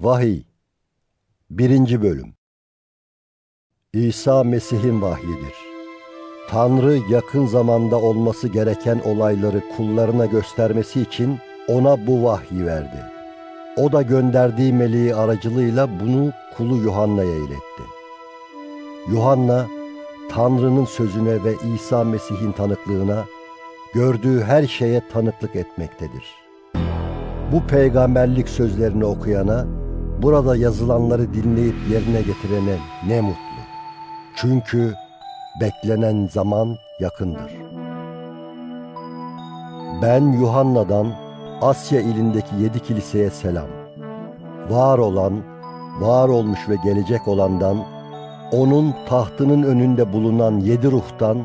Vahiy 1. Bölüm İsa Mesih'in vahyidir. Tanrı yakın zamanda olması gereken olayları kullarına göstermesi için ona bu vahyi verdi. O da gönderdiği meleği aracılığıyla bunu kulu Yuhanna'ya iletti. Yuhanna, Tanrı'nın sözüne ve İsa Mesih'in tanıklığına, gördüğü her şeye tanıklık etmektedir. Bu peygamberlik sözlerini okuyana, burada yazılanları dinleyip yerine getirene ne mutlu. Çünkü beklenen zaman yakındır. Ben Yuhanna'dan Asya ilindeki yedi kiliseye selam. Var olan, var olmuş ve gelecek olandan, onun tahtının önünde bulunan yedi ruhtan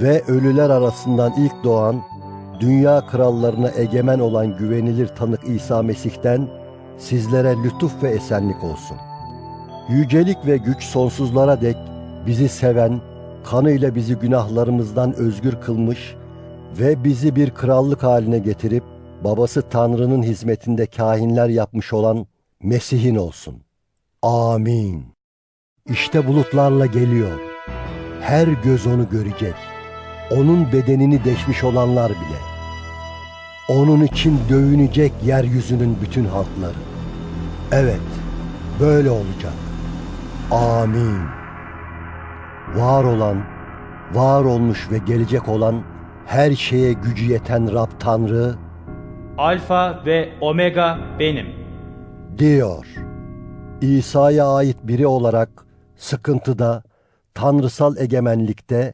ve ölüler arasından ilk doğan, dünya krallarına egemen olan güvenilir tanık İsa Mesih'ten sizlere lütuf ve esenlik olsun. Yücelik ve güç sonsuzlara dek bizi seven, kanıyla bizi günahlarımızdan özgür kılmış ve bizi bir krallık haline getirip babası Tanrı'nın hizmetinde kahinler yapmış olan Mesih'in olsun. Amin. İşte bulutlarla geliyor. Her göz onu görecek. Onun bedenini deşmiş olanlar bile. Onun için dövünecek yeryüzünün bütün halkları. Evet, böyle olacak. Amin. Var olan, var olmuş ve gelecek olan her şeye gücü yeten Rab Tanrı Alfa ve Omega benim. diyor. İsa'ya ait biri olarak sıkıntıda, tanrısal egemenlikte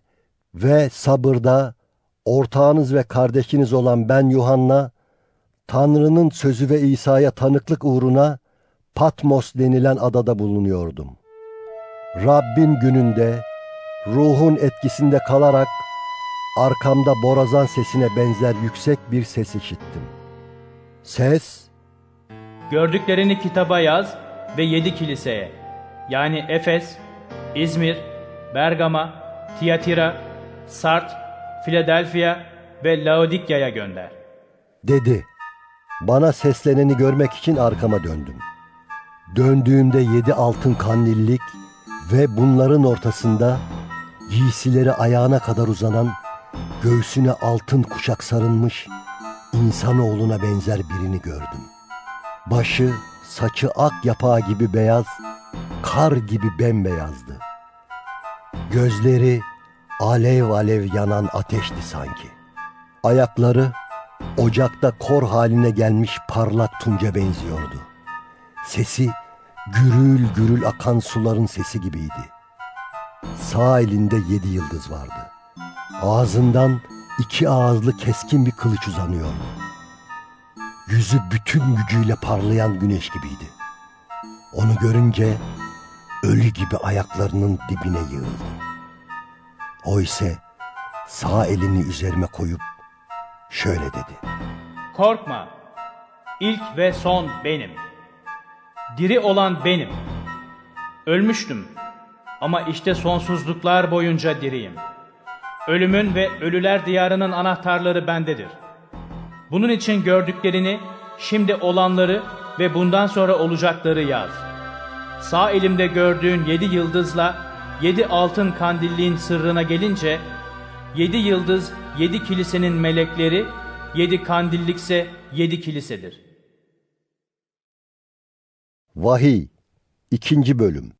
ve sabırda ortağınız ve kardeşiniz olan ben Yuhanna, Tanrı'nın sözü ve İsa'ya tanıklık uğruna Patmos denilen adada bulunuyordum. Rabbin gününde ruhun etkisinde kalarak arkamda borazan sesine benzer yüksek bir ses işittim. Ses, Gördüklerini kitaba yaz ve yedi kiliseye. Yani Efes, İzmir, Bergama, Tiyatira, Sart, Philadelphia ve Laodikya'ya gönder. dedi. Bana sesleneni görmek için arkama döndüm. Döndüğümde yedi altın kandillik ve bunların ortasında giysileri ayağına kadar uzanan, göğsüne altın kuşak sarılmış insanoğluna benzer birini gördüm. Başı, saçı ak yapağı gibi beyaz, kar gibi bembeyazdı. Gözleri alev alev yanan ateşti sanki. Ayakları ocakta kor haline gelmiş parlak tunca benziyordu. Sesi gürül gürül akan suların sesi gibiydi. Sağ elinde yedi yıldız vardı. Ağzından iki ağızlı keskin bir kılıç uzanıyordu. Yüzü bütün gücüyle parlayan güneş gibiydi. Onu görünce ölü gibi ayaklarının dibine yığıldım. O ise sağ elini üzerime koyup şöyle dedi. Korkma. İlk ve son benim. Diri olan benim. Ölmüştüm ama işte sonsuzluklar boyunca diriyim. Ölümün ve ölüler diyarının anahtarları bendedir. Bunun için gördüklerini, şimdi olanları ve bundan sonra olacakları yaz. Sağ elimde gördüğün yedi yıldızla yedi altın kandilliğin sırrına gelince, yedi yıldız yedi kilisenin melekleri, yedi kandillikse yedi kilisedir. Vahiy 2. Bölüm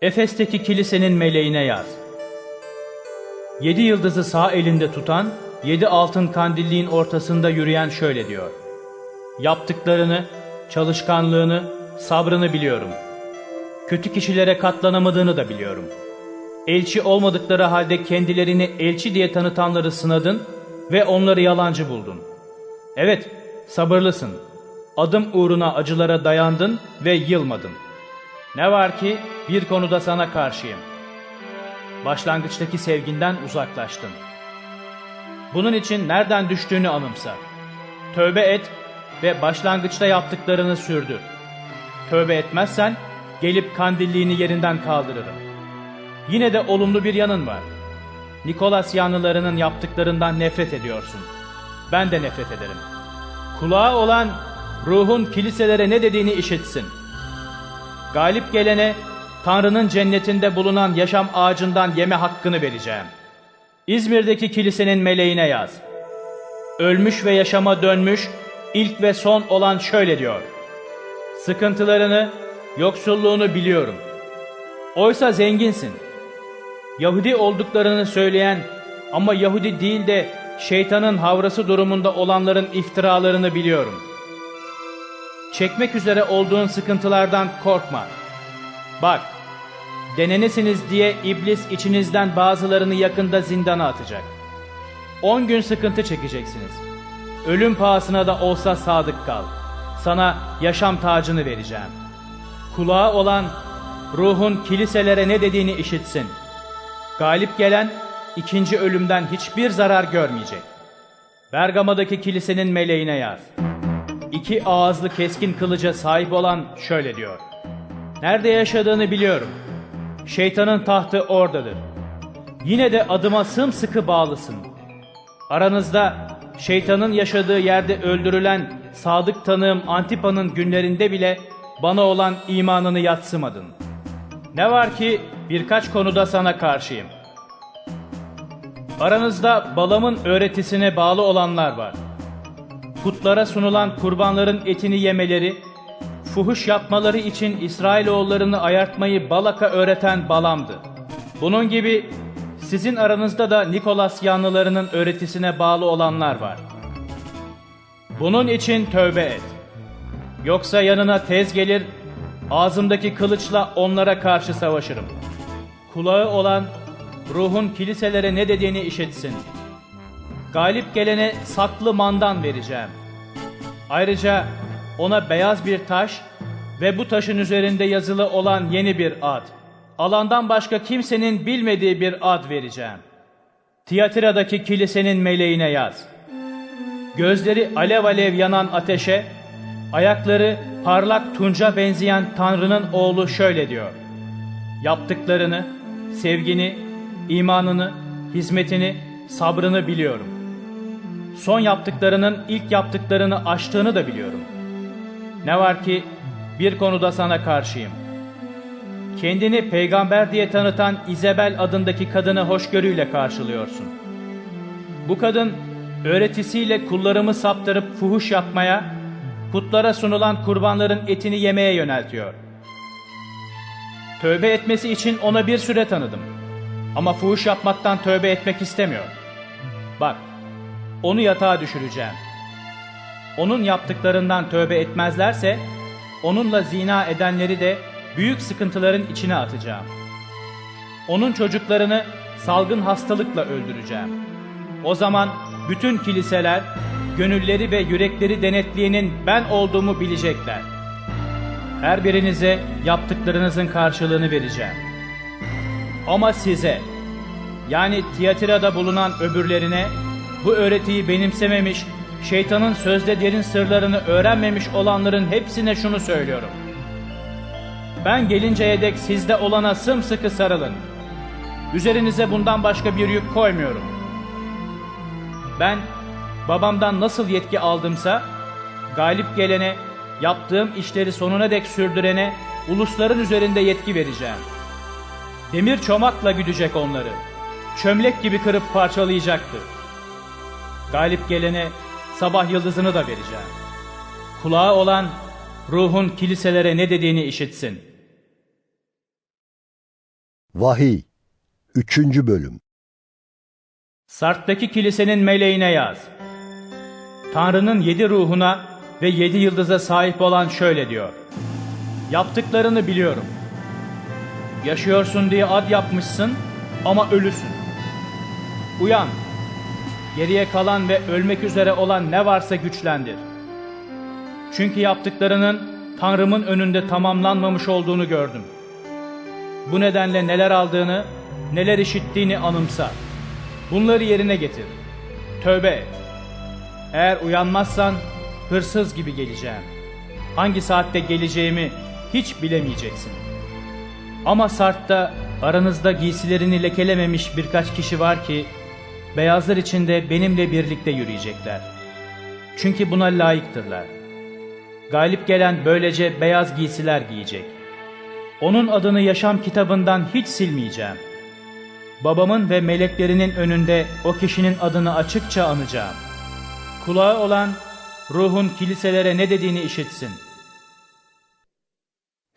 Efes'teki kilisenin meleğine yaz. Yedi yıldızı sağ elinde tutan, yedi altın kandilliğin ortasında yürüyen şöyle diyor. Yaptıklarını, çalışkanlığını, sabrını biliyorum. Kötü kişilere katlanamadığını da biliyorum. Elçi olmadıkları halde kendilerini elçi diye tanıtanları sınadın ve onları yalancı buldun. Evet, sabırlısın. Adım uğruna acılara dayandın ve yılmadın. Ne var ki bir konuda sana karşıyım. Başlangıçtaki sevginden uzaklaştın. Bunun için nereden düştüğünü anımsa. Tövbe et ve başlangıçta yaptıklarını sürdür. Tövbe etmezsen gelip kandilliğini yerinden kaldırırım. Yine de olumlu bir yanın var. Nikolas yanlılarının yaptıklarından nefret ediyorsun. Ben de nefret ederim. Kulağı olan ruhun kiliselere ne dediğini işitsin. Galip gelene Tanrı'nın cennetinde bulunan yaşam ağacından yeme hakkını vereceğim. İzmir'deki kilisenin meleğine yaz. Ölmüş ve yaşama dönmüş, ilk ve son olan şöyle diyor. Sıkıntılarını, yoksulluğunu biliyorum. Oysa zenginsin. Yahudi olduklarını söyleyen ama Yahudi değil de şeytanın havrası durumunda olanların iftiralarını biliyorum. Çekmek üzere olduğun sıkıntılardan korkma. Bak, denenesiniz diye iblis içinizden bazılarını yakında zindana atacak. On gün sıkıntı çekeceksiniz. Ölüm pahasına da olsa sadık kal. Sana yaşam tacını vereceğim. Kulağı olan ruhun kiliselere ne dediğini işitsin. Galip gelen ikinci ölümden hiçbir zarar görmeyecek. Bergama'daki kilisenin meleğine yaz. İki ağızlı keskin kılıca sahip olan şöyle diyor. Nerede yaşadığını biliyorum. Şeytanın tahtı oradadır. Yine de adıma sımsıkı bağlısın. Aranızda şeytanın yaşadığı yerde öldürülen sadık tanığım Antipa'nın günlerinde bile bana olan imanını yatsımadın. Ne var ki birkaç konuda sana karşıyım. Aranızda Balam'ın öğretisine bağlı olanlar var. Putlara sunulan kurbanların etini yemeleri, fuhuş yapmaları için İsrailoğullarını ayartmayı Balak'a öğreten Balam'dı. Bunun gibi sizin aranızda da Nikolas yanlılarının öğretisine bağlı olanlar var. Bunun için tövbe et. Yoksa yanına tez gelir, ağzımdaki kılıçla onlara karşı savaşırım. Kulağı olan ruhun kiliselere ne dediğini işitsin. Galip gelene saklı mandan vereceğim. Ayrıca ona beyaz bir taş ve bu taşın üzerinde yazılı olan yeni bir ad. Alandan başka kimsenin bilmediği bir ad vereceğim. Tiyatira'daki kilisenin meleğine yaz. Gözleri alev alev yanan ateşe, ayakları parlak tunca benzeyen Tanrı'nın oğlu şöyle diyor. Yaptıklarını, sevgini, imanını, hizmetini, sabrını biliyorum. Son yaptıklarının ilk yaptıklarını aştığını da biliyorum. Ne var ki bir konuda sana karşıyım. Kendini peygamber diye tanıtan İzebel adındaki kadını hoşgörüyle karşılıyorsun. Bu kadın öğretisiyle kullarımı saptırıp fuhuş yapmaya, putlara sunulan kurbanların etini yemeye yöneltiyor. Tövbe etmesi için ona bir süre tanıdım. Ama fuhuş yapmaktan tövbe etmek istemiyor. Bak, onu yatağa düşüreceğim. Onun yaptıklarından tövbe etmezlerse, onunla zina edenleri de büyük sıkıntıların içine atacağım. Onun çocuklarını salgın hastalıkla öldüreceğim. O zaman bütün kiliseler, gönülleri ve yürekleri denetleyenin ben olduğumu bilecekler. Her birinize yaptıklarınızın karşılığını vereceğim. Ama size, yani Tiyatira'da bulunan öbürlerine, bu öğretiyi benimsememiş, şeytanın sözde derin sırlarını öğrenmemiş olanların hepsine şunu söylüyorum. Ben gelinceye dek sizde olana sımsıkı sarılın. Üzerinize bundan başka bir yük koymuyorum. Ben babamdan nasıl yetki aldımsa, galip gelene, yaptığım işleri sonuna dek sürdürene, ulusların üzerinde yetki vereceğim. Demir çomakla güdecek onları. Çömlek gibi kırıp parçalayacaktı. Galip gelene sabah yıldızını da vereceğim. Kulağı olan ruhun kiliselere ne dediğini işitsin. Vahiy 3. Bölüm Sart'taki kilisenin meleğine yaz. Tanrı'nın yedi ruhuna ve yedi yıldıza sahip olan şöyle diyor. Yaptıklarını biliyorum. Yaşıyorsun diye ad yapmışsın ama ölüsün. Uyan. Geriye kalan ve ölmek üzere olan ne varsa güçlendir. Çünkü yaptıklarının Tanrımın önünde tamamlanmamış olduğunu gördüm. Bu nedenle neler aldığını, neler işittiğini anımsa. Bunları yerine getir. Tövbe et. Eğer uyanmazsan hırsız gibi geleceğim. Hangi saatte geleceğimi hiç bilemeyeceksin. Ama Sart'ta aranızda giysilerini lekelememiş birkaç kişi var ki beyazlar içinde benimle birlikte yürüyecekler. Çünkü buna layıktırlar. galip gelen böylece beyaz giysiler giyecek. Onun adını yaşam kitabından hiç silmeyeceğim. Babamın ve meleklerinin önünde o kişinin adını açıkça anacağım. Kulağı olan ruhun kiliselere ne dediğini işitsin.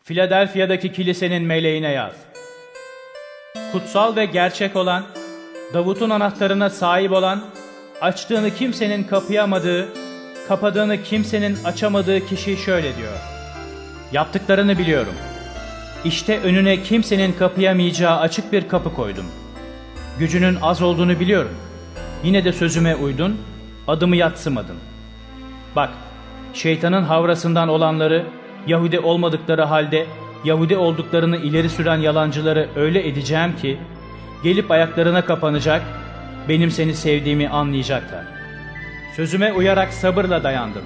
Philadelphia'daki kilisenin meleğine yaz. Kutsal ve gerçek olan, Davut'un anahtarına sahip olan, açtığını kimsenin kapayamadığı, kapadığını kimsenin açamadığı kişi şöyle diyor. Yaptıklarını biliyorum. İşte önüne kimsenin kapayamayacağı açık bir kapı koydum. Gücünün az olduğunu biliyorum. Yine de sözüme uydun, adımı yatsımadın. Bak, şeytanın havrasından olanları, Yahudi olmadıkları halde Yahudi olduklarını ileri süren yalancıları öyle edeceğim ki, gelip ayaklarına kapanacak, benim seni sevdiğimi anlayacaklar. Sözüme uyarak sabırla dayandım.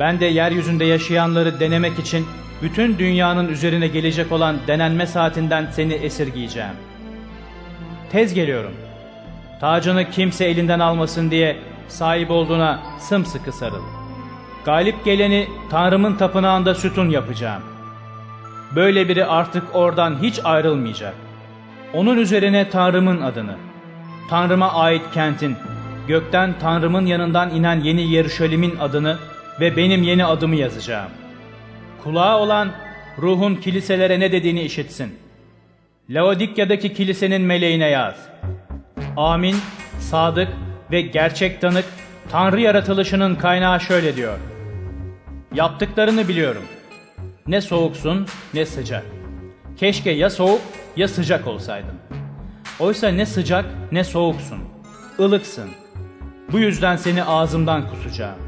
Ben de yeryüzünde yaşayanları denemek için bütün dünyanın üzerine gelecek olan denenme saatinden seni esirgeyeceğim. Tez geliyorum. Tacını kimse elinden almasın diye sahip olduğuna sımsıkı sarıl. Galip geleni Tanrımın tapınağında sütun yapacağım. Böyle biri artık oradan hiç ayrılmayacak. Onun üzerine Tanrım'ın adını, Tanrım'a ait kentin, gökten Tanrım'ın yanından inen yeni Yeruşalim'in adını ve benim yeni adımı yazacağım. Kulağı olan ruhun kiliselere ne dediğini işitsin. Laodikya'daki kilisenin meleğine yaz. Amin, sadık ve gerçek tanık Tanrı yaratılışının kaynağı şöyle diyor. Yaptıklarını biliyorum. Ne soğuksun ne sıcak. Keşke ya soğuk ya sıcak olsaydın. Oysa ne sıcak ne soğuksun. ılıksın. Bu yüzden seni ağzımdan kusacağım.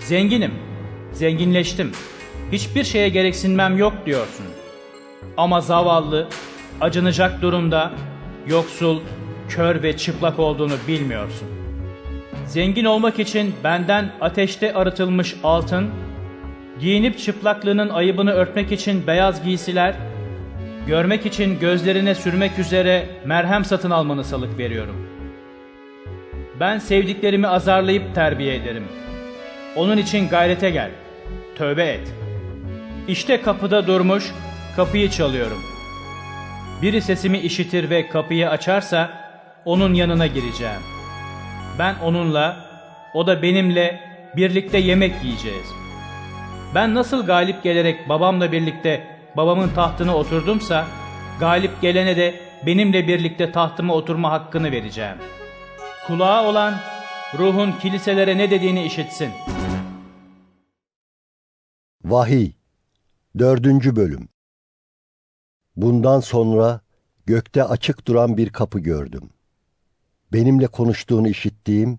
Zenginim, zenginleştim. Hiçbir şeye gereksinmem yok diyorsun. Ama zavallı, acınacak durumda, yoksul, kör ve çıplak olduğunu bilmiyorsun. Zengin olmak için benden ateşte arıtılmış altın, giyinip çıplaklığının ayıbını örtmek için beyaz giysiler, görmek için gözlerine sürmek üzere merhem satın almanı salık veriyorum. Ben sevdiklerimi azarlayıp terbiye ederim. Onun için gayrete gel, tövbe et. İşte kapıda durmuş, kapıyı çalıyorum. Biri sesimi işitir ve kapıyı açarsa, onun yanına gireceğim. Ben onunla, o da benimle birlikte yemek yiyeceğiz. Ben nasıl galip gelerek babamla birlikte babamın tahtına oturdumsa, galip gelene de benimle birlikte tahtıma oturma hakkını vereceğim. Kulağı olan ruhun kiliselere ne dediğini işitsin. Vahiy 4. Bölüm Bundan sonra gökte açık duran bir kapı gördüm. Benimle konuştuğunu işittiğim,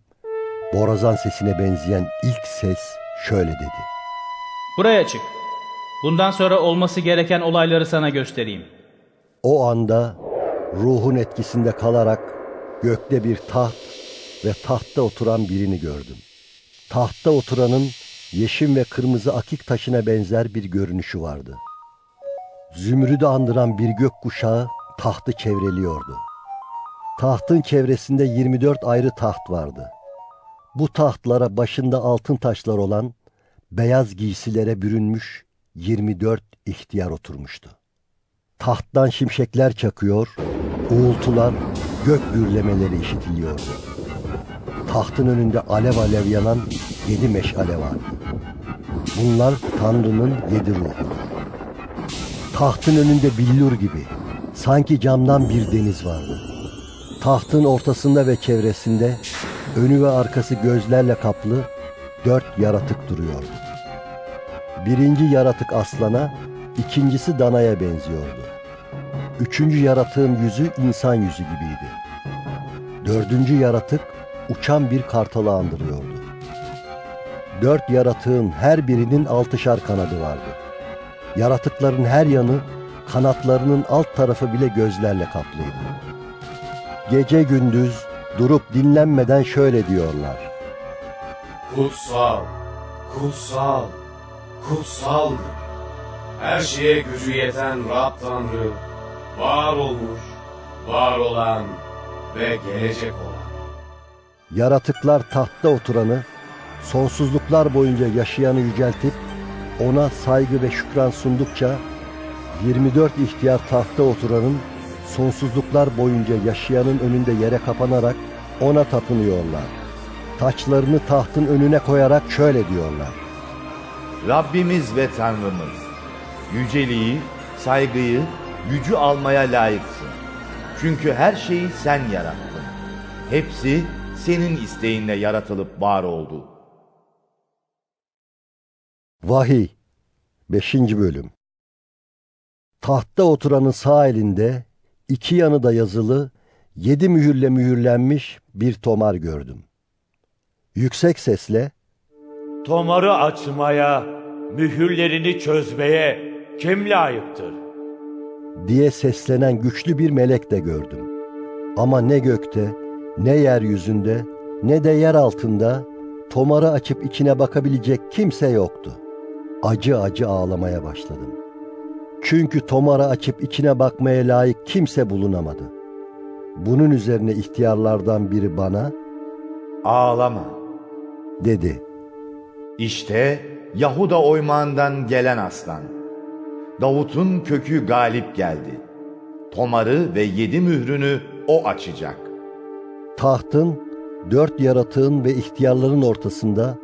borazan sesine benzeyen ilk ses şöyle dedi. Buraya çık. Bundan sonra olması gereken olayları sana göstereyim. O anda ruhun etkisinde kalarak gökte bir taht ve tahtta oturan birini gördüm. Tahtta oturanın yeşim ve kırmızı akik taşına benzer bir görünüşü vardı. Zümrüdü andıran bir gök kuşağı tahtı çevreliyordu. Tahtın çevresinde 24 ayrı taht vardı. Bu tahtlara başında altın taşlar olan beyaz giysilere bürünmüş 24 ihtiyar oturmuştu. Tahttan şimşekler çakıyor, uğultular, gök gürlemeleri işitiliyordu. Tahtın önünde alev alev yanan yedi meşale vardı. Bunlar Tanrı'nın yedi ruhu. Tahtın önünde billur gibi, sanki camdan bir deniz vardı. Tahtın ortasında ve çevresinde önü ve arkası gözlerle kaplı dört yaratık duruyordu. Birinci yaratık aslana, ikincisi danaya benziyordu. Üçüncü yaratığın yüzü insan yüzü gibiydi. Dördüncü yaratık uçan bir kartalı andırıyordu. Dört yaratığın her birinin altışar kanadı vardı. Yaratıkların her yanı kanatlarının alt tarafı bile gözlerle kaplıydı. Gece gündüz durup dinlenmeden şöyle diyorlar. Kutsal, kutsal, kutsaldır. Her şeye gücü yeten Rab Tanrı, var olmuş, var olan ve gelecek olan. Yaratıklar tahtta oturanı, sonsuzluklar boyunca yaşayanı yüceltip ona saygı ve şükran sundukça 24 ihtiyar tahtta oturanın sonsuzluklar boyunca yaşayanın önünde yere kapanarak ona tapınıyorlar. Taçlarını tahtın önüne koyarak şöyle diyorlar. Rabbimiz ve Tanrımız, yüceliği, saygıyı, gücü almaya layıksın. Çünkü her şeyi sen yarattın. Hepsi senin isteğinle yaratılıp var oldu. Vahiy 5. Bölüm Tahtta oturanın sağ elinde iki yanı da yazılı yedi mühürle mühürlenmiş bir tomar gördüm. Yüksek sesle Tomarı açmaya, mühürlerini çözmeye kim layıktır? diye seslenen güçlü bir melek de gördüm. Ama ne gökte, ne yeryüzünde, ne de yer altında tomarı açıp içine bakabilecek kimse yoktu. Acı acı ağlamaya başladım. Çünkü tomarı açıp içine bakmaya layık kimse bulunamadı. Bunun üzerine ihtiyarlardan biri bana Ağlama. dedi. İşte Yahuda oymağından gelen aslan. Davut'un kökü galip geldi. Tomarı ve yedi mührünü o açacak. Tahtın, dört yaratığın ve ihtiyarların ortasında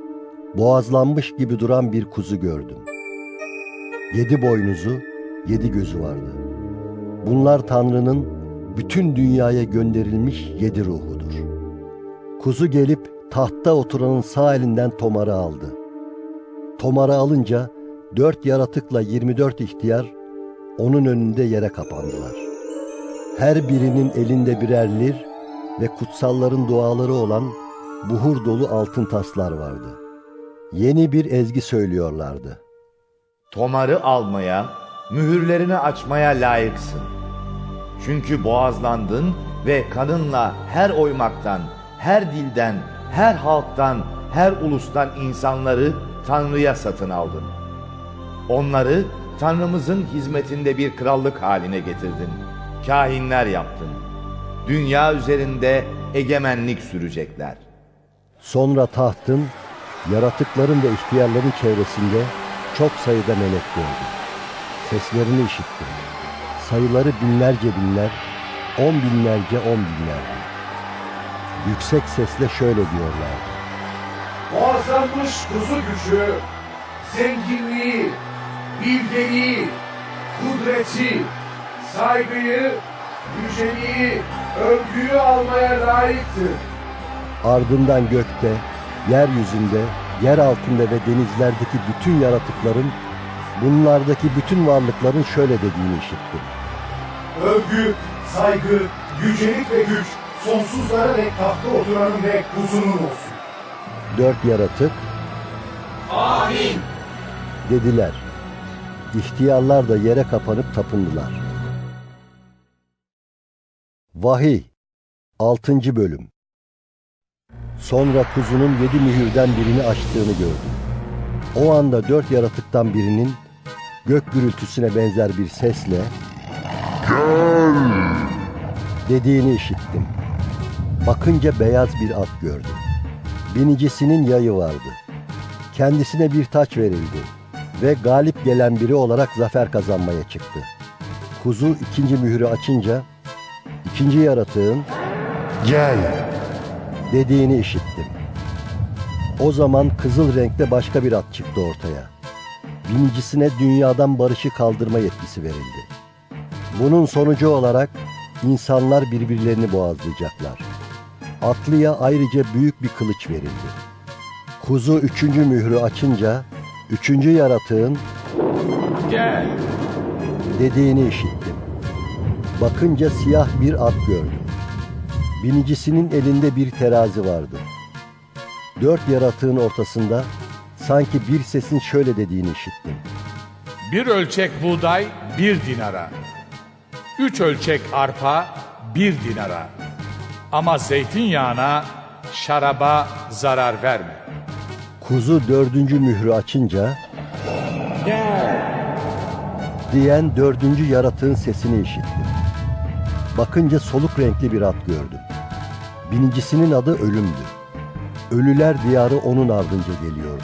boğazlanmış gibi duran bir kuzu gördüm. Yedi boynuzu, yedi gözü vardı. Bunlar Tanrı'nın bütün dünyaya gönderilmiş yedi ruhudur. Kuzu gelip tahtta oturanın sağ elinden tomarı aldı. Tomarı alınca dört yaratıkla 24 ihtiyar onun önünde yere kapandılar. Her birinin elinde birer lir ve kutsalların duaları olan buhur dolu altın taslar vardı. Yeni bir ezgi söylüyorlardı. Tomarı almaya, mühürlerini açmaya layıksın. Çünkü boğazlandın ve kanınla her oymaktan, her dilden, her halktan, her ulustan insanları Tanrı'ya satın aldın. Onları Tanrımızın hizmetinde bir krallık haline getirdin. Kahinler yaptın. Dünya üzerinde egemenlik sürecekler. Sonra tahtın, yaratıkların ve ihtiyarların çevresinde çok sayıda melek gördüm. Seslerini işittim. Sayıları binlerce binler, on binlerce on binlerdi. Yüksek sesle şöyle diyorlardı. Boğazlanmış kuzu gücü, zenginliği, bilgeliği, kudreti, saygıyı, yüceliği, övgüyü almaya layıktır. Ardından gökte, yeryüzünde, yer altında ve denizlerdeki bütün yaratıkların, bunlardaki bütün varlıkların şöyle dediğini işittim. Övgü, saygı, yücelik ve güç sonsuzlara dek tahtta oturanın ve kuzunun olsun. Dört yaratık, Amin. dediler. İhtiyarlar da yere kapanıp tapındılar. Vahiy 6. Bölüm Sonra kuzunun yedi mühürden birini açtığını gördüm. O anda dört yaratıktan birinin gök gürültüsüne benzer bir sesle dediğini işittim. Bakınca beyaz bir at gördüm. Binicisinin yayı vardı. Kendisine bir taç verildi ve galip gelen biri olarak zafer kazanmaya çıktı. Kuzu ikinci mühürü açınca ikinci yaratığın Gel. dediğini işittim. O zaman kızıl renkte başka bir at çıktı ortaya. Binicisine dünyadan barışı kaldırma yetkisi verildi. Bunun sonucu olarak insanlar birbirlerini boğazlayacaklar. Atlıya ayrıca büyük bir kılıç verildi. Kuzu üçüncü mührü açınca üçüncü yaratığın Gel. dediğini işittim. Bakınca siyah bir at gördüm. Binicisinin elinde bir terazi vardı. Dört yaratığın ortasında sanki bir sesin şöyle dediğini işittim. Bir ölçek buğday bir dinara. Üç ölçek arpa bir dinara. Ama zeytinyağına, şaraba zarar verme. Kuzu dördüncü mührü açınca diyen dördüncü yaratığın sesini işittim. Bakınca soluk renkli bir at gördüm. Binicisinin adı Ölüm'dü. Ölüler diyarı onun ardınca geliyordu.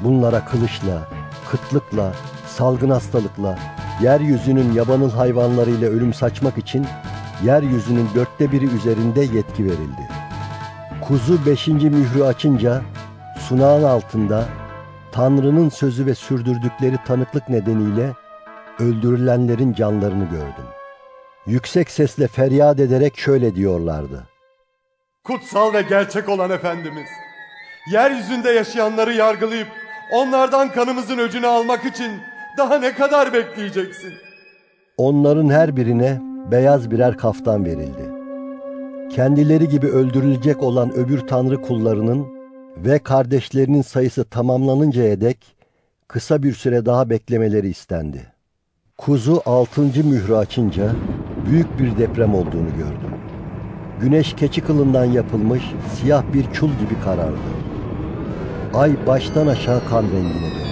Bunlara kılıçla, kıtlıkla, salgın hastalıkla, yeryüzünün yabanıl hayvanlarıyla ölüm saçmak için yeryüzünün dörtte biri üzerinde yetki verildi. Kuzu beşinci mührü açınca sunağın altında Tanrı'nın sözü ve sürdürdükleri tanıklık nedeniyle öldürülenlerin canlarını gördüm. Yüksek sesle feryat ederek şöyle diyorlardı. Kutsal ve gerçek olan Efendimiz. Yeryüzünde yaşayanları yargılayıp onlardan kanımızın öcünü almak için daha ne kadar bekleyeceksin? Onların her birine beyaz birer kaftan verildi. Kendileri gibi öldürülecek olan öbür tanrı kullarının ve kardeşlerinin sayısı tamamlanıncaya dek kısa bir süre daha beklemeleri istendi. Kuzu altıncı mührü açınca büyük bir deprem olduğunu gördüm. Güneş keçi kılından yapılmış siyah bir çul gibi karardı. Ay baştan aşağı kan rengine döndü.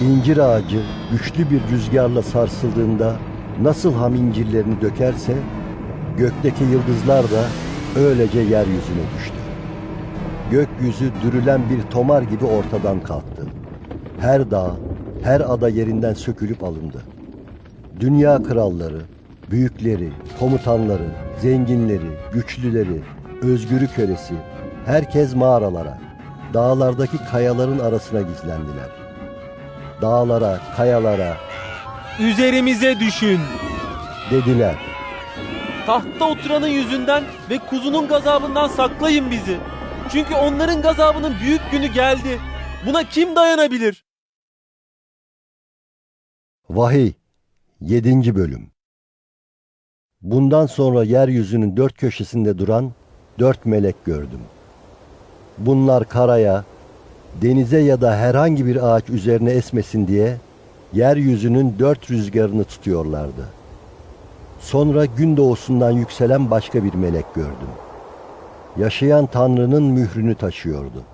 İncir ağacı güçlü bir rüzgarla sarsıldığında nasıl ham incirlerini dökerse gökteki yıldızlar da öylece yeryüzüne düştü. Gökyüzü dürülen bir tomar gibi ortadan kalktı. Her dağ, her ada yerinden sökülüp alındı. Dünya kralları, büyükleri, komutanları, zenginleri, güçlüleri, özgürü kölesi, herkes mağaralara, dağlardaki kayaların arasına gizlendiler. Dağlara, kayalara Üzerimize düşün. dediler. Tahtta oturanın yüzünden ve kuzunun gazabından saklayın bizi. Çünkü onların gazabının büyük günü geldi. Buna kim dayanabilir? Vahiy 7. Bölüm Bundan sonra yeryüzünün dört köşesinde duran dört melek gördüm. Bunlar karaya, denize ya da herhangi bir ağaç üzerine esmesin diye yeryüzünün dört rüzgarını tutuyorlardı. Sonra gün doğusundan yükselen başka bir melek gördüm. Yaşayan Tanrı'nın mührünü taşıyordu.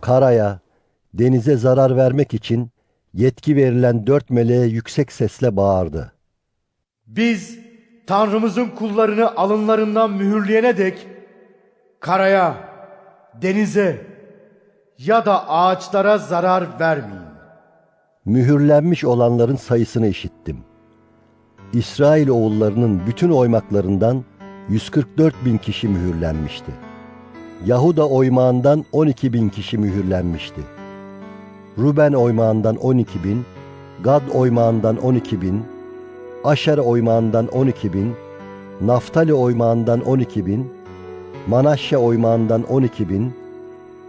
Karaya, denize zarar vermek için yetki verilen dört meleğe yüksek sesle bağırdı. Biz Tanrımızın kullarını alınlarından mühürleyene dek karaya, denize ya da ağaçlara zarar vermeyin. Mühürlenmiş olanların sayısını işittim. İsrail oğullarının bütün oymaklarından 144 bin kişi mühürlenmişti. Yahuda oymağından 12 bin kişi mühürlenmişti. Ruben oymağından 12 bin, Gad oymağından 12 bin, Aşer oymağından 12 bin, Naftali oymağından 12 bin, Manaşya oymağından 12 bin,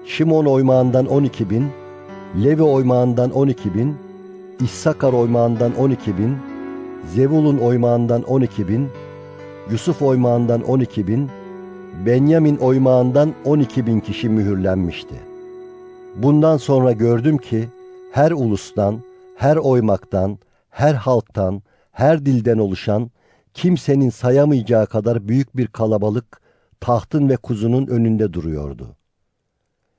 Şimon oymağından 12 bin, Levi oymağından 12 bin, İssakar oymağından 12 bin, Zevulun oymağından 12 bin, Yusuf oymağından 12 bin, Benyamin oymağından 12 bin kişi mühürlenmişti. Bundan sonra gördüm ki her ulustan, her oymaktan, her halktan, her dilden oluşan kimsenin sayamayacağı kadar büyük bir kalabalık tahtın ve kuzunun önünde duruyordu.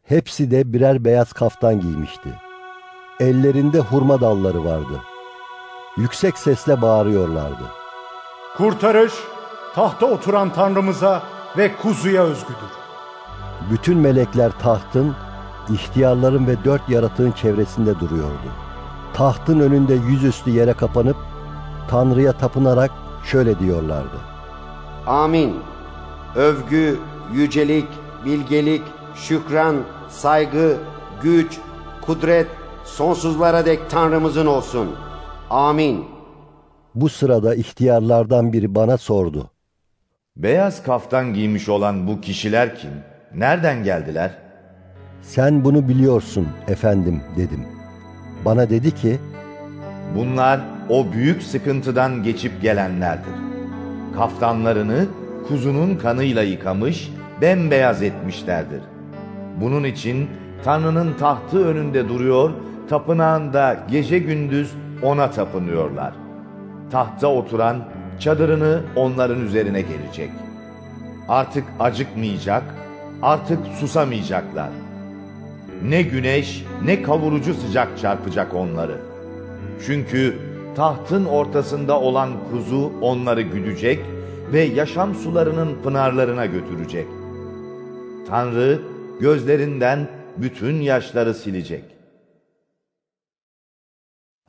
Hepsi de birer beyaz kaftan giymişti. Ellerinde hurma dalları vardı. Yüksek sesle bağırıyorlardı. Kurtarış tahta oturan Tanrımıza ve kuzuya özgüdür. Bütün melekler tahtın, ihtiyarların ve dört yaratığın çevresinde duruyordu. Tahtın önünde yüzüstü yere kapanıp Tanrı'ya tapınarak şöyle diyorlardı. Amin. Övgü, yücelik, bilgelik, şükran, saygı, güç, kudret sonsuzlara dek Tanrımızın olsun. Amin. Bu sırada ihtiyarlardan biri bana sordu. Beyaz kaftan giymiş olan bu kişiler kim? Nereden geldiler? Sen bunu biliyorsun efendim dedim. Bana dedi ki Bunlar o büyük sıkıntıdan geçip gelenlerdir. Kaftanlarını kuzunun kanıyla yıkamış, bembeyaz etmişlerdir. Bunun için Tanrı'nın tahtı önünde duruyor, tapınağında gece gündüz ona tapınıyorlar. Tahta oturan çadırını onların üzerine gelecek. Artık acıkmayacak, artık susamayacaklar. Ne güneş ne kavurucu sıcak çarpacak onları. Çünkü tahtın ortasında olan kuzu onları güdecek ve yaşam sularının pınarlarına götürecek. Tanrı gözlerinden bütün yaşları silecek.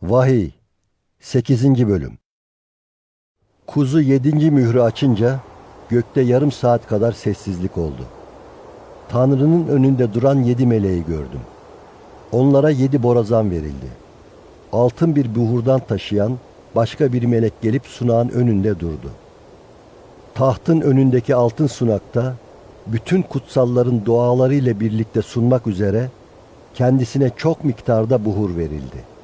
Vahiy 8. Bölüm Kuzu 7. mührü açınca gökte yarım saat kadar sessizlik oldu. Tanrı'nın önünde duran yedi meleği gördüm. Onlara yedi borazan verildi. Altın bir buhurdan taşıyan başka bir melek gelip sunağın önünde durdu. Tahtın önündeki altın sunakta bütün kutsalların dualarıyla birlikte sunmak üzere kendisine çok miktarda buhur verildi.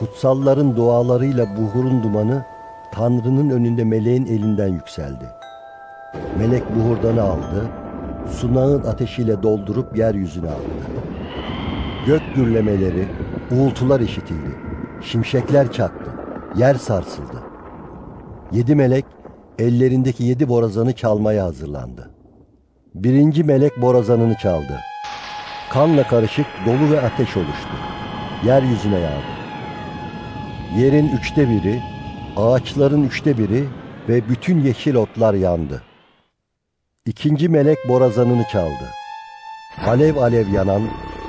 Kutsalların dualarıyla buhurun dumanı Tanrı'nın önünde meleğin elinden yükseldi. Melek buhurdanı aldı, sunağın ateşiyle doldurup yeryüzüne attı. Gök gürlemeleri, uğultular işitildi. Şimşekler çaktı, yer sarsıldı. Yedi melek ellerindeki yedi borazanı çalmaya hazırlandı. Birinci melek borazanını çaldı. Kanla karışık dolu ve ateş oluştu. Yeryüzüne yağdı. Yerin üçte biri, ağaçların üçte biri ve bütün yeşil otlar yandı. İkinci melek borazanını çaldı. Alev alev yanan,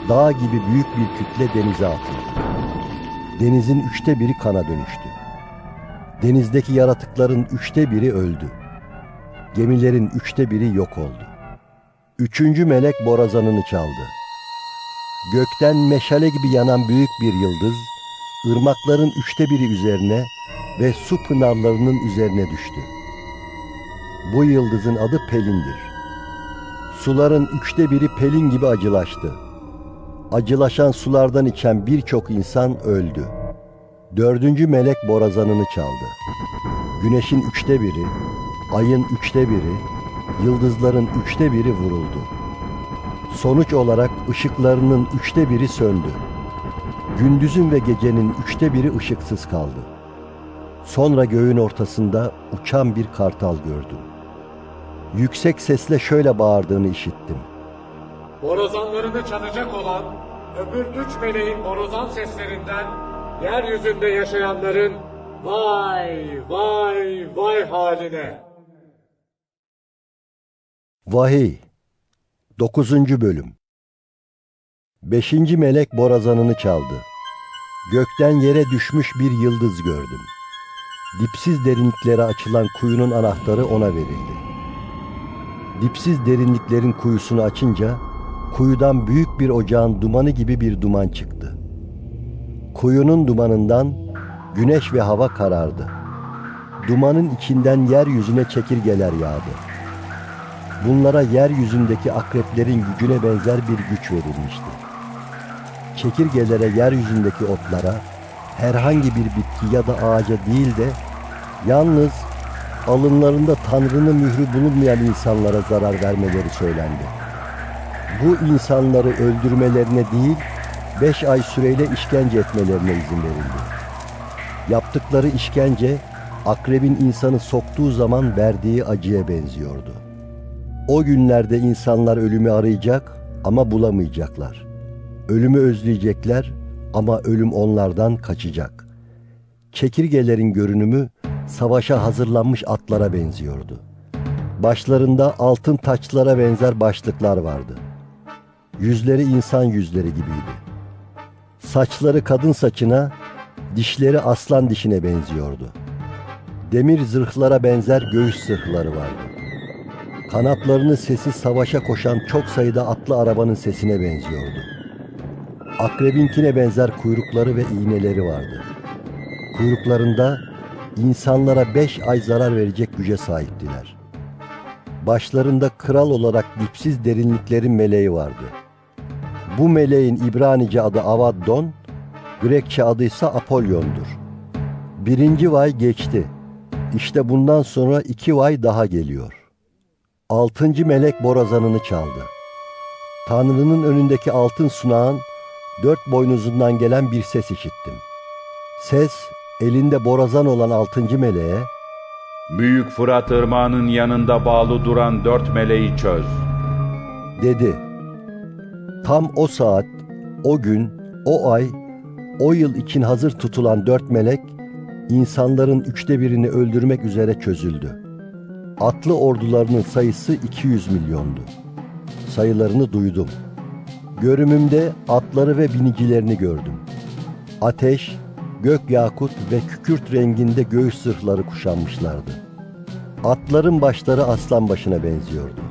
dağ gibi büyük bir kütle denize atıldı. Denizin üçte biri kana dönüştü. Denizdeki yaratıkların üçte biri öldü. Gemilerin üçte biri yok oldu. Üçüncü melek borazanını çaldı. Gökten meşale gibi yanan büyük bir yıldız, ırmakların üçte biri üzerine ve su pınarlarının üzerine düştü. Bu yıldızın adı Pelin'dir. Suların üçte biri Pelin gibi acılaştı. Acılaşan sulardan içen birçok insan öldü. Dördüncü melek borazanını çaldı. Güneşin üçte biri, ayın üçte biri, yıldızların üçte biri vuruldu. Sonuç olarak ışıklarının üçte biri söndü. Gündüzün ve gecenin üçte biri ışıksız kaldı. Sonra göğün ortasında uçan bir kartal gördüm. Yüksek sesle şöyle bağırdığını işittim. Borazanlarını çalacak olan öbür üç meleğin borazan seslerinden yeryüzünde yaşayanların vay vay vay haline. Vahiy 9. Bölüm 5. melek borazanını çaldı. Gökten yere düşmüş bir yıldız gördüm. Dipsiz derinliklere açılan kuyunun anahtarı ona verildi. Dipsiz derinliklerin kuyusunu açınca kuyudan büyük bir ocağın dumanı gibi bir duman çıktı. Kuyunun dumanından güneş ve hava karardı. Dumanın içinden yeryüzüne çekirgeler yağdı. Bunlara yeryüzündeki akreplerin gücüne benzer bir güç verilmişti. Çekirgelere yeryüzündeki otlara, herhangi bir bitki ya da ağaca değil de yalnız alınlarında Tanrı'nın mührü bulunmayan insanlara zarar vermeleri söylendi. Bu insanları öldürmelerine değil, beş ay süreyle işkence etmelerine izin verildi. Yaptıkları işkence, akrebin insanı soktuğu zaman verdiği acıya benziyordu. O günlerde insanlar ölümü arayacak ama bulamayacaklar. Ölümü özleyecekler ama ölüm onlardan kaçacak. Çekirgelerin görünümü savaşa hazırlanmış atlara benziyordu. Başlarında altın taçlara benzer başlıklar vardı. Yüzleri insan yüzleri gibiydi. Saçları kadın saçına, dişleri aslan dişine benziyordu. Demir zırhlara benzer göğüs zırhları vardı. Kanatlarını sesi savaşa koşan çok sayıda atlı arabanın sesine benziyordu. Akrebinkine benzer kuyrukları ve iğneleri vardı. Kuyruklarında insanlara beş ay zarar verecek güce sahiptiler. Başlarında kral olarak dipsiz derinliklerin meleği vardı. Bu meleğin İbranice adı Avaddon, Grekçe adı ise Apollon'dur. Birinci vay geçti. İşte bundan sonra iki vay daha geliyor. Altıncı melek borazanını çaldı. Tanrı'nın önündeki altın sunağın dört boynuzundan gelen bir ses işittim. Ses, elinde borazan olan altıncı meleğe, Büyük Fırat Irmağı'nın yanında bağlı duran dört meleği çöz. dedi. Tam o saat, o gün, o ay, o yıl için hazır tutulan dört melek, insanların üçte birini öldürmek üzere çözüldü. Atlı ordularının sayısı 200 milyondu. sayılarını duydum. Görümümde atları ve binicilerini gördüm. Ateş, gök yakut ve kükürt renginde göğüs zırhları kuşanmışlardı. Atların başları aslan başına benziyordu.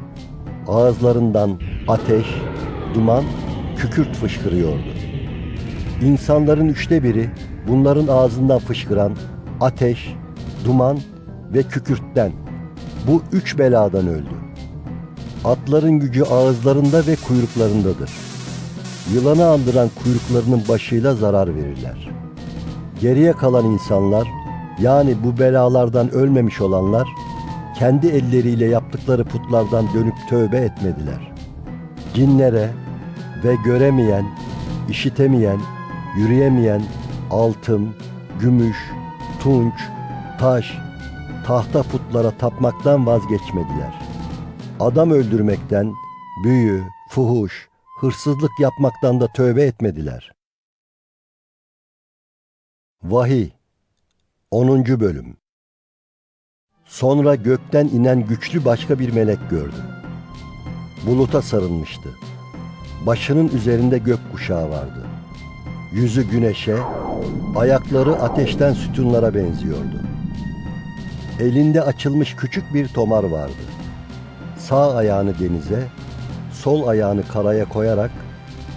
Ağızlarından ateş, duman, kükürt fışkırıyordu. İnsanların üçte biri bunların ağzından fışkıran ateş, duman ve kükürtten bu üç beladan öldü. Atların gücü ağızlarında ve kuyruklarındadır. Yılanı andıran kuyruklarının başıyla zarar verirler. Geriye kalan insanlar, yani bu belalardan ölmemiş olanlar, kendi elleriyle yaptıkları putlardan dönüp tövbe etmediler. Cinlere ve göremeyen, işitemeyen, yürüyemeyen altın, gümüş, tunç, taş, tahta putlara tapmaktan vazgeçmediler. Adam öldürmekten, büyü, fuhuş, hırsızlık yapmaktan da tövbe etmediler. Vahiy 10. Bölüm Sonra gökten inen güçlü başka bir melek gördüm. Buluta sarılmıştı. Başının üzerinde gök kuşağı vardı. Yüzü güneşe, ayakları ateşten sütunlara benziyordu. Elinde açılmış küçük bir tomar vardı. Sağ ayağını denize, sol ayağını karaya koyarak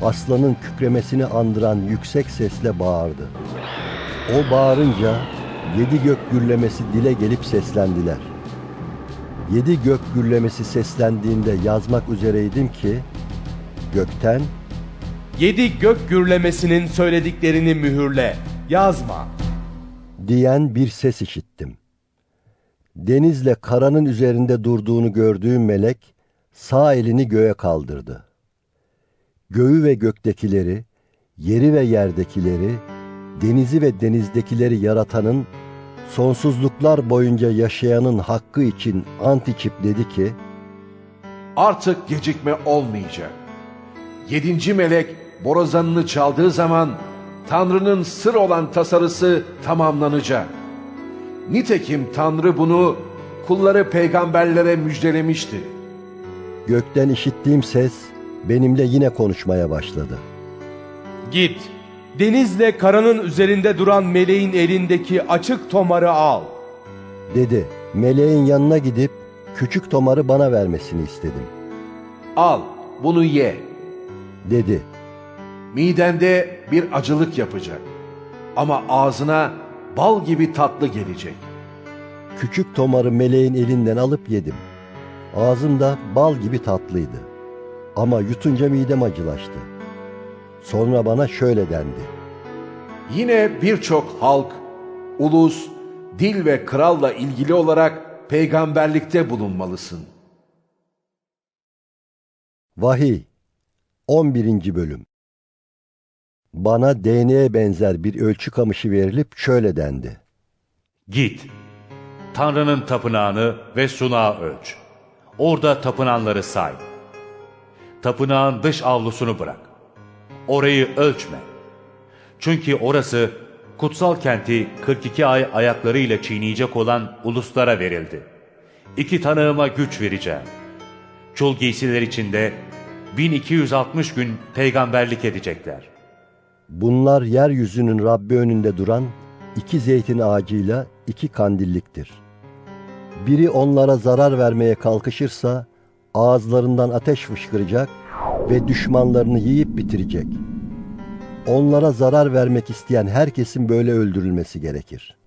aslanın kükremesini andıran yüksek sesle bağırdı. O bağırınca yedi gök gürlemesi dile gelip seslendiler. Yedi gök gürlemesi seslendiğinde yazmak üzereydim ki gökten Yedi gök gürlemesinin söylediklerini mühürle, yazma. diyen bir ses işittim. Denizle karanın üzerinde durduğunu gördüğüm melek sağ elini göğe kaldırdı. Göğü ve göktekileri, yeri ve yerdekileri, denizi ve denizdekileri yaratanın, sonsuzluklar boyunca yaşayanın hakkı için ant içip dedi ki, Artık gecikme olmayacak. Yedinci melek borazanını çaldığı zaman Tanrı'nın sır olan tasarısı tamamlanacak. Nitekim Tanrı bunu kulları peygamberlere müjdelemişti. Gökten işittiğim ses benimle yine konuşmaya başladı. Git, denizle karanın üzerinde duran meleğin elindeki açık tomarı al. Dedi, meleğin yanına gidip küçük tomarı bana vermesini istedim. Al, bunu ye. Dedi, Midende bir acılık yapacak. Ama ağzına bal gibi tatlı gelecek. küçük tomarı meleğin elinden alıp yedim. Ağzımda bal gibi tatlıydı. Ama yutunca midem acılaştı. Sonra bana şöyle dendi. Yine birçok halk, ulus, dil ve kralla ilgili olarak peygamberlikte bulunmalısın. Vahiy 11. Bölüm Bana değneğe benzer bir ölçü kamışı verilip şöyle dendi. Git, Tanrı'nın tapınağını ve sunağı ölç. Orada tapınanları say. Tapınağın dış avlusunu bırak. Orayı ölçme. Çünkü orası kutsal kenti 42 ay ayaklarıyla çiğneyecek olan uluslara verildi. İki tanığıma güç vereceğim. Çul giysiler içinde 1260 gün peygamberlik edecekler. Bunlar yeryüzünün Rabbi önünde duran iki zeytin ağacıyla iki kandilliktir. Biri onlara zarar vermeye kalkışırsa ağızlarından ateş fışkıracak ve düşmanlarını yiyip bitirecek. Onlara zarar vermek isteyen herkesin böyle öldürülmesi gerekir.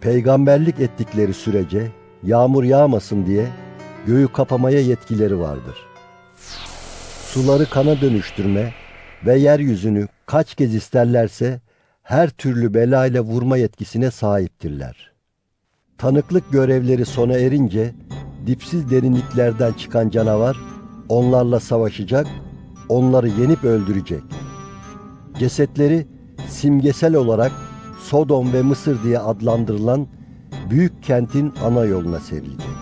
Peygamberlik ettikleri sürece yağmur yağmasın diye göğü kapamaya yetkileri vardır. Suları kana dönüştürme ve yeryüzünü kaç kez isterlerse her türlü belayla vurma yetkisine sahiptirler. Tanıklık görevleri sona erince dipsiz derinliklerden çıkan canavar onlarla savaşacak, onları yenip öldürecek. Cesetleri simgesel olarak Sodom ve Mısır diye adlandırılan büyük kentin ana yoluna serilecek.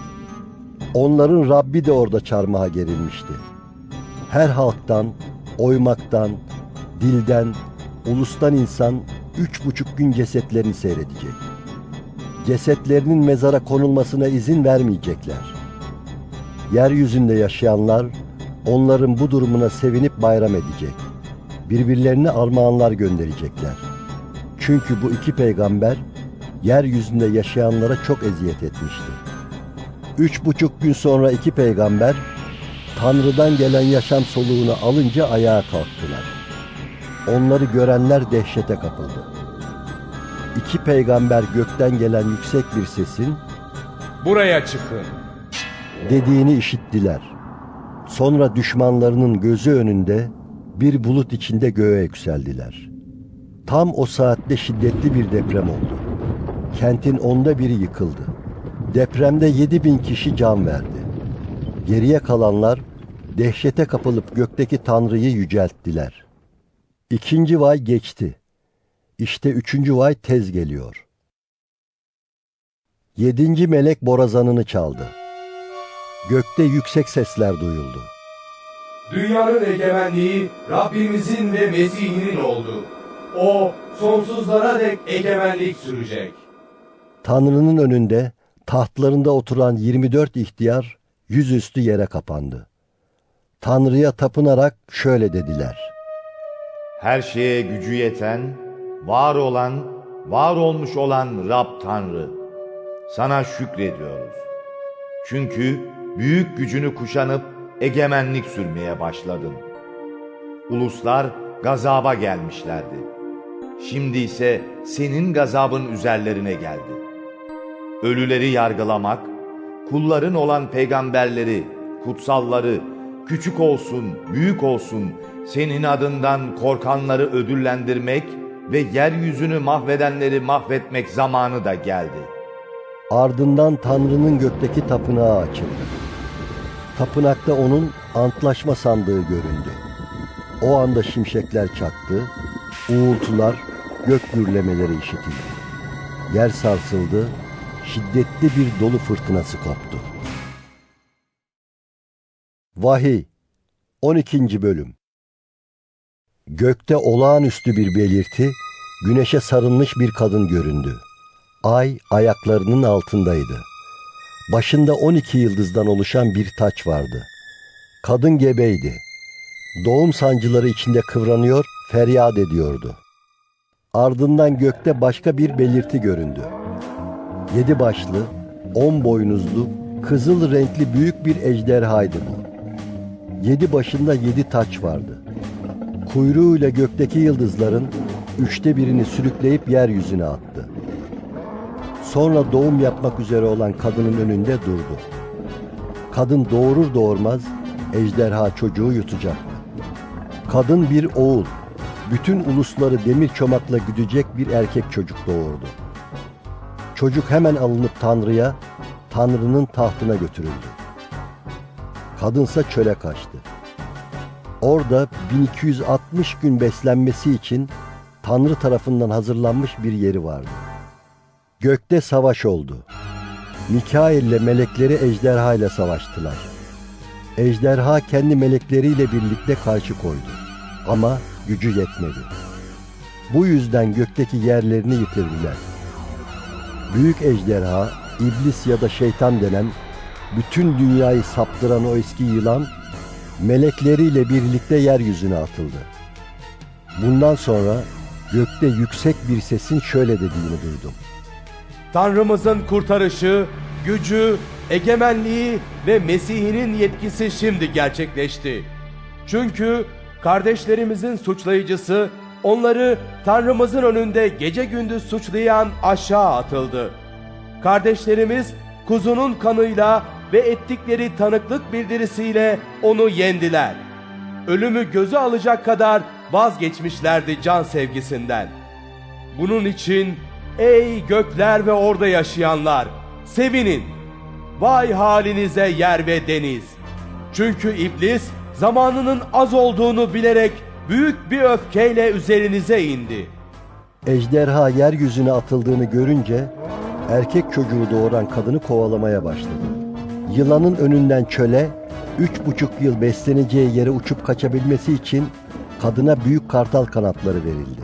Onların Rabbi de orada çarmıha gerilmişti. Her halktan, oymaktan, dilden, ulustan insan üç buçuk gün cesetlerini seyredecek. Cesetlerinin mezara konulmasına izin vermeyecekler. Yeryüzünde yaşayanlar onların bu durumuna sevinip bayram edecek. Birbirlerine armağanlar gönderecekler. Çünkü bu iki peygamber yeryüzünde yaşayanlara çok eziyet etmişti. Üç buçuk gün sonra iki peygamber Tanrı'dan gelen yaşam soluğunu alınca ayağa kalktılar. Onları görenler dehşete kapıldı. İki peygamber gökten gelen yüksek bir sesin Buraya çıkın. dediğini işittiler. Sonra düşmanlarının gözü önünde bir bulut içinde göğe yükseldiler. Tam o saatte şiddetli bir deprem oldu. Kentin onda biri yıkıldı. Depremde yedi bin kişi can verdi. Geriye kalanlar dehşete kapılıp gökteki Tanrı'yı yücelttiler. İkinci vay geçti. İşte üçüncü vay tez geliyor. Yedinci melek borazanını çaldı. Gökte yüksek sesler duyuldu. Dünyanın egemenliği Rabbimizin ve Mesih'inin oldu. O sonsuzlara dek egemenlik sürecek. Tanrı'nın önünde tahtlarında oturan 24 ihtiyar yüzüstü yere kapandı. Tanrı'ya tapınarak şöyle dediler. Her şeye gücü yeten, var olan, var olmuş olan Rab Tanrı. Sana şükrediyoruz. Çünkü büyük gücünü kuşanıp egemenlik sürmeye başladın. Uluslar gazaba gelmişlerdi. Şimdi ise senin gazabın üzerlerine geldi. Ölüleri yargılamak, kulların olan peygamberleri, kutsalları, küçük olsun, büyük olsun, senin adından korkanları ödüllendirmek ve yeryüzünü mahvedenleri mahvetmek zamanı da geldi. Ardından Tanrı'nın gökteki tapınağı açıldı. Tapınakta onun antlaşma sandığı göründü. O anda şimşekler çaktı, uğultular, gök gürlemeleri işitildi. Yer sarsıldı, şiddetli bir dolu fırtınası koptu. Vahiy 12. Bölüm Gökte olağanüstü bir belirti, güneşe sarılmış bir kadın göründü. Ay ayaklarının altındaydı. Başında 12 yıldızdan oluşan bir taç vardı. Kadın gebeydi. Doğum sancıları içinde kıvranıyor, feryat ediyordu. Ardından gökte başka bir belirti göründü. Yedi başlı, on boynuzlu, kızıl renkli büyük bir ejderhaydı bu. Yedi başında yedi taç vardı. Kuyruğuyla gökteki yıldızların üçte birini sürükleyip yeryüzüne attı. Sonra doğum yapmak üzere olan kadının önünde durdu. Kadın doğurur doğurmaz ejderha çocuğu yutacaktı. Kadın bir oğul, bütün ulusları demir çomakla güdecek bir erkek çocuk doğurdu. Çocuk hemen alınıp Tanrı'ya, Tanrı'nın tahtına götürüldü. Kadınsa çöle kaçtı. Orada 1260 gün beslenmesi için Tanrı tarafından hazırlanmış bir yeri vardı. Gökte savaş oldu. Mikail ile melekleri ejderha ile savaştılar. Ejderha kendi melekleriyle birlikte karşı koydu. Ama gücü yetmedi. Bu yüzden gökteki yerlerini yitirdiler. Büyük ejderha, iblis ya da şeytan denen bütün dünyayı saptıran o eski yılan melekleriyle birlikte yeryüzüne atıldı. Bundan sonra gökte yüksek bir sesin şöyle dediğini duydum. Tanrımızın kurtarışı, gücü, egemenliği ve Mesih'inin yetkisi şimdi gerçekleşti. Çünkü kardeşlerimizin suçlayıcısı onları Tanrımızın önünde gece gündüz suçlayan aşağı atıldı. Kardeşlerimiz kuzunun kanıyla ve ettikleri tanıklık bildirisiyle onu yendiler. Ölümü göze alacak kadar vazgeçmişlerdi can sevgisinden. Bunun için ey gökler ve orada yaşayanlar sevinin. Vay halinize yer ve deniz. Çünkü iblis zamanının az olduğunu bilerek büyük bir öfkeyle üzerinize indi. Ejderha yeryüzüne atıldığını görünce erkek çocuğu doğuran kadını kovalamaya başladı. Yılanın önünden çöle, üç buçuk yıl besleneceği yere uçup kaçabilmesi için kadına büyük kartal kanatları verildi.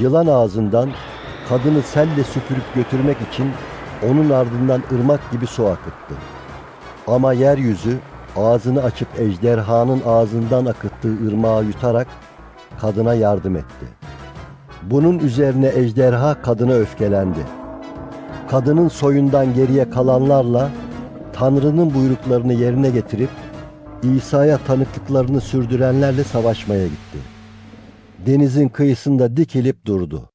Yılan ağzından kadını selle süpürüp götürmek için onun ardından ırmak gibi su akıttı. Ama yeryüzü ağzını açıp ejderhanın ağzından akıttığı ırmağı yutarak kadına yardım etti. Bunun üzerine ejderha kadına öfkelendi. Kadının soyundan geriye kalanlarla Tanrı'nın buyruklarını yerine getirip İsa'ya tanıklıklarını sürdürenlerle savaşmaya gitti. Denizin kıyısında dikilip durdu.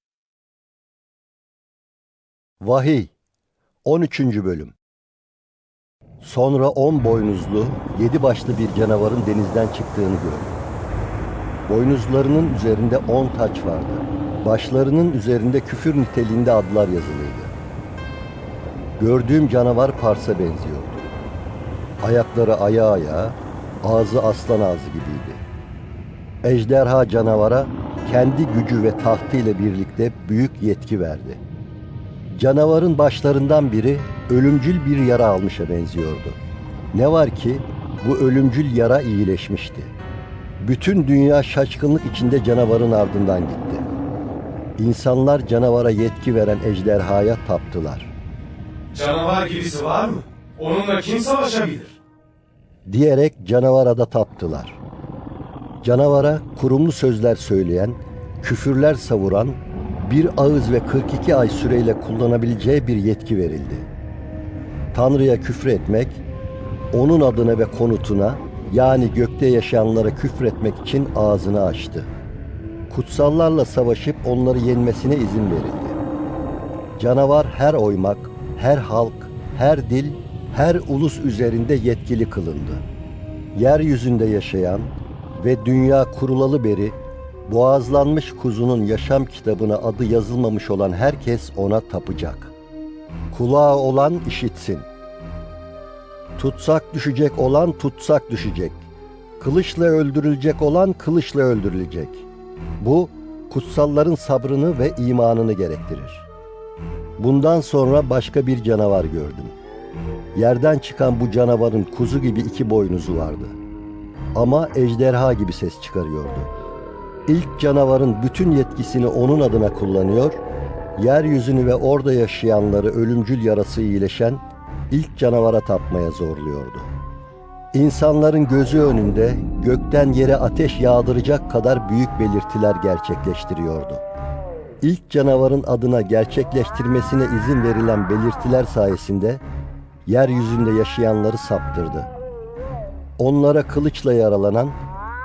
Vahiy 13. Bölüm Sonra on boynuzlu, yedi başlı bir canavarın denizden çıktığını gördüm. Boynuzlarının üzerinde on taç vardı. Başlarının üzerinde küfür niteliğinde adlar yazılıydı. Gördüğüm canavar Pars'a benziyordu. Ayakları aya aya, ağzı aslan ağzı gibiydi. Ejderha canavara kendi gücü ve tahtı ile birlikte büyük yetki verdi. Canavarın başlarından biri ölümcül bir yara almışa benziyordu. Ne var ki bu ölümcül yara iyileşmişti. Bütün dünya şaşkınlık içinde canavarın ardından gitti. İnsanlar canavara yetki veren ejderhaya taptılar. Canavar gibisi var mı? Onunla kim savaşabilir? Diyerek canavara da taptılar. Canavara kurumlu sözler söyleyen, küfürler savuran, bir ağız ve 42 ay süreyle kullanabileceği bir yetki verildi. Tanrı'ya küfretmek, onun adına ve konutuna yani gökte yaşayanlara küfretmek için ağzını açtı. Kutsallarla savaşıp onları yenmesine izin verildi. Canavar her oymak, her halk, her dil, her ulus üzerinde yetkili kılındı. Yeryüzünde yaşayan ve dünya kurulalı beri boğazlanmış kuzunun yaşam kitabına adı yazılmamış olan herkes ona tapacak. Kulağı olan işitsin. Tutsak düşecek olan tutsak düşecek. Kılıçla öldürülecek olan kılıçla öldürülecek. Bu kutsalların sabrını ve imanını gerektirir. Bundan sonra başka bir canavar gördüm. Yerden çıkan bu canavarın kuzu gibi iki boynuzu vardı. Ama ejderha gibi ses çıkarıyordu. İlk canavarın bütün yetkisini onun adına kullanıyor, yeryüzünü ve orada yaşayanları ölümcül yarası iyileşen ilk canavara tapmaya zorluyordu. İnsanların gözü önünde gökten yere ateş yağdıracak kadar büyük belirtiler gerçekleştiriyordu. İlk canavarın adına gerçekleştirmesine izin verilen belirtiler sayesinde yeryüzünde yaşayanları saptırdı. Onlara kılıçla yaralanan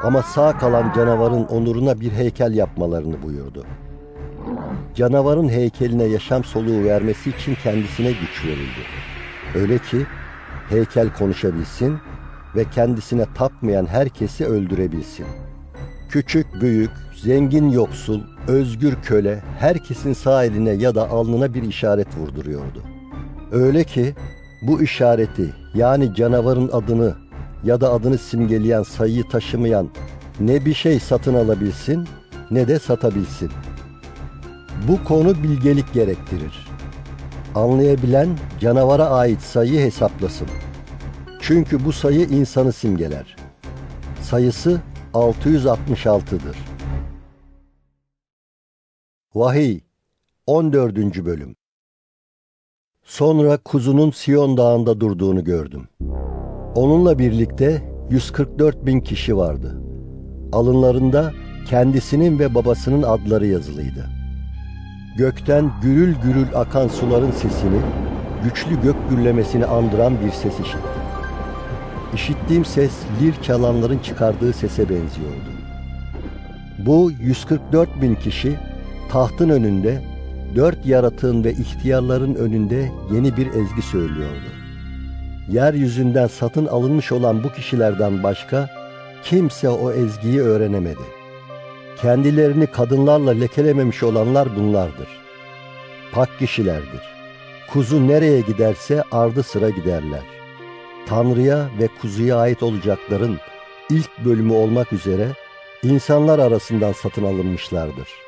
ama sağ kalan canavarın onuruna bir heykel yapmalarını buyurdu. Canavarın heykeline yaşam soluğu vermesi için kendisine güç verildi. Öyle ki heykel konuşabilsin ve kendisine tapmayan herkesi öldürebilsin. Küçük, büyük, zengin, yoksul, özgür köle herkesin sağ eline ya da alnına bir işaret vurduruyordu. Öyle ki bu işareti yani canavarın adını ya da adını simgeleyen sayıyı taşımayan ne bir şey satın alabilsin ne de satabilsin. Bu konu bilgelik gerektirir. Anlayabilen canavara ait sayıyı hesaplasın. Çünkü bu sayı insanı simgeler. Sayısı 666'dır. Vahiy 14. Bölüm Sonra kuzunun Siyon dağında durduğunu gördüm. Onunla birlikte 144 bin kişi vardı. Alınlarında kendisinin ve babasının adları yazılıydı. Gökten gürül gürül akan suların sesini, güçlü gök gürlemesini andıran bir ses işittim. İşittiğim ses lir çalanların çıkardığı sese benziyordu. Bu 144 bin kişi tahtın önünde, dört yaratığın ve ihtiyarların önünde yeni bir ezgi söylüyordu. Yeryüzünden satın alınmış olan bu kişilerden başka kimse o ezgiyi öğrenemedi. Kendilerini kadınlarla lekelememiş olanlar bunlardır. Pak kişilerdir. Kuzu nereye giderse ardı sıra giderler. Tanrı'ya ve kuzuya ait olacakların ilk bölümü olmak üzere insanlar arasından satın alınmışlardır.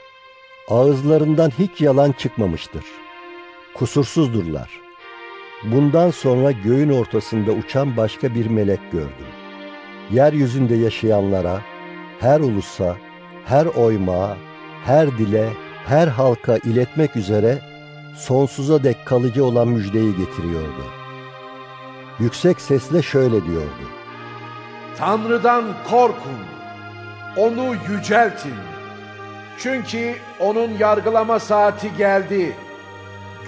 Ağızlarından hiç yalan çıkmamıştır. Kusursuzdurlar. Bundan sonra göğün ortasında uçan başka bir melek gördüm. Yeryüzünde yaşayanlara, her ulusa, her oymağa, her dile, her halka iletmek üzere sonsuza dek kalıcı olan müjdeyi getiriyordu. Yüksek sesle şöyle diyordu. Tanrı'dan korkun. Onu yüceltin. Çünkü onun yargılama saati geldi.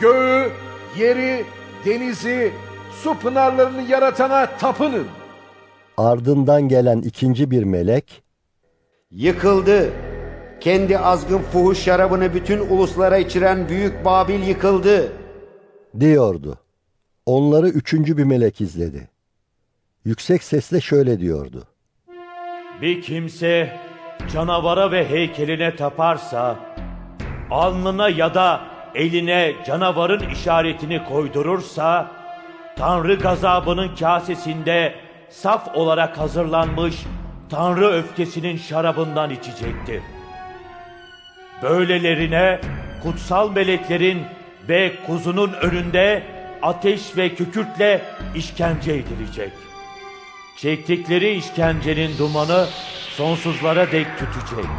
Göğü, yeri, denizi, su pınarlarını yaratana tapının. Ardından gelen ikinci bir melek, Yıkıldı. Kendi azgın fuhuş şarabını bütün uluslara içiren büyük Babil yıkıldı. diyordu. Onları üçüncü bir melek izledi. Yüksek sesle şöyle diyordu. Bir kimse canavara ve heykeline taparsa, alnına ya da eline canavarın işaretini koydurursa, Tanrı gazabının kasesinde saf olarak hazırlanmış Tanrı öfkesinin şarabından içecektir. Böylelerine kutsal meleklerin ve kuzunun önünde ateş ve kükürtle işkence edilecek. Çektikleri işkencenin dumanı sonsuzlara dek tütecek.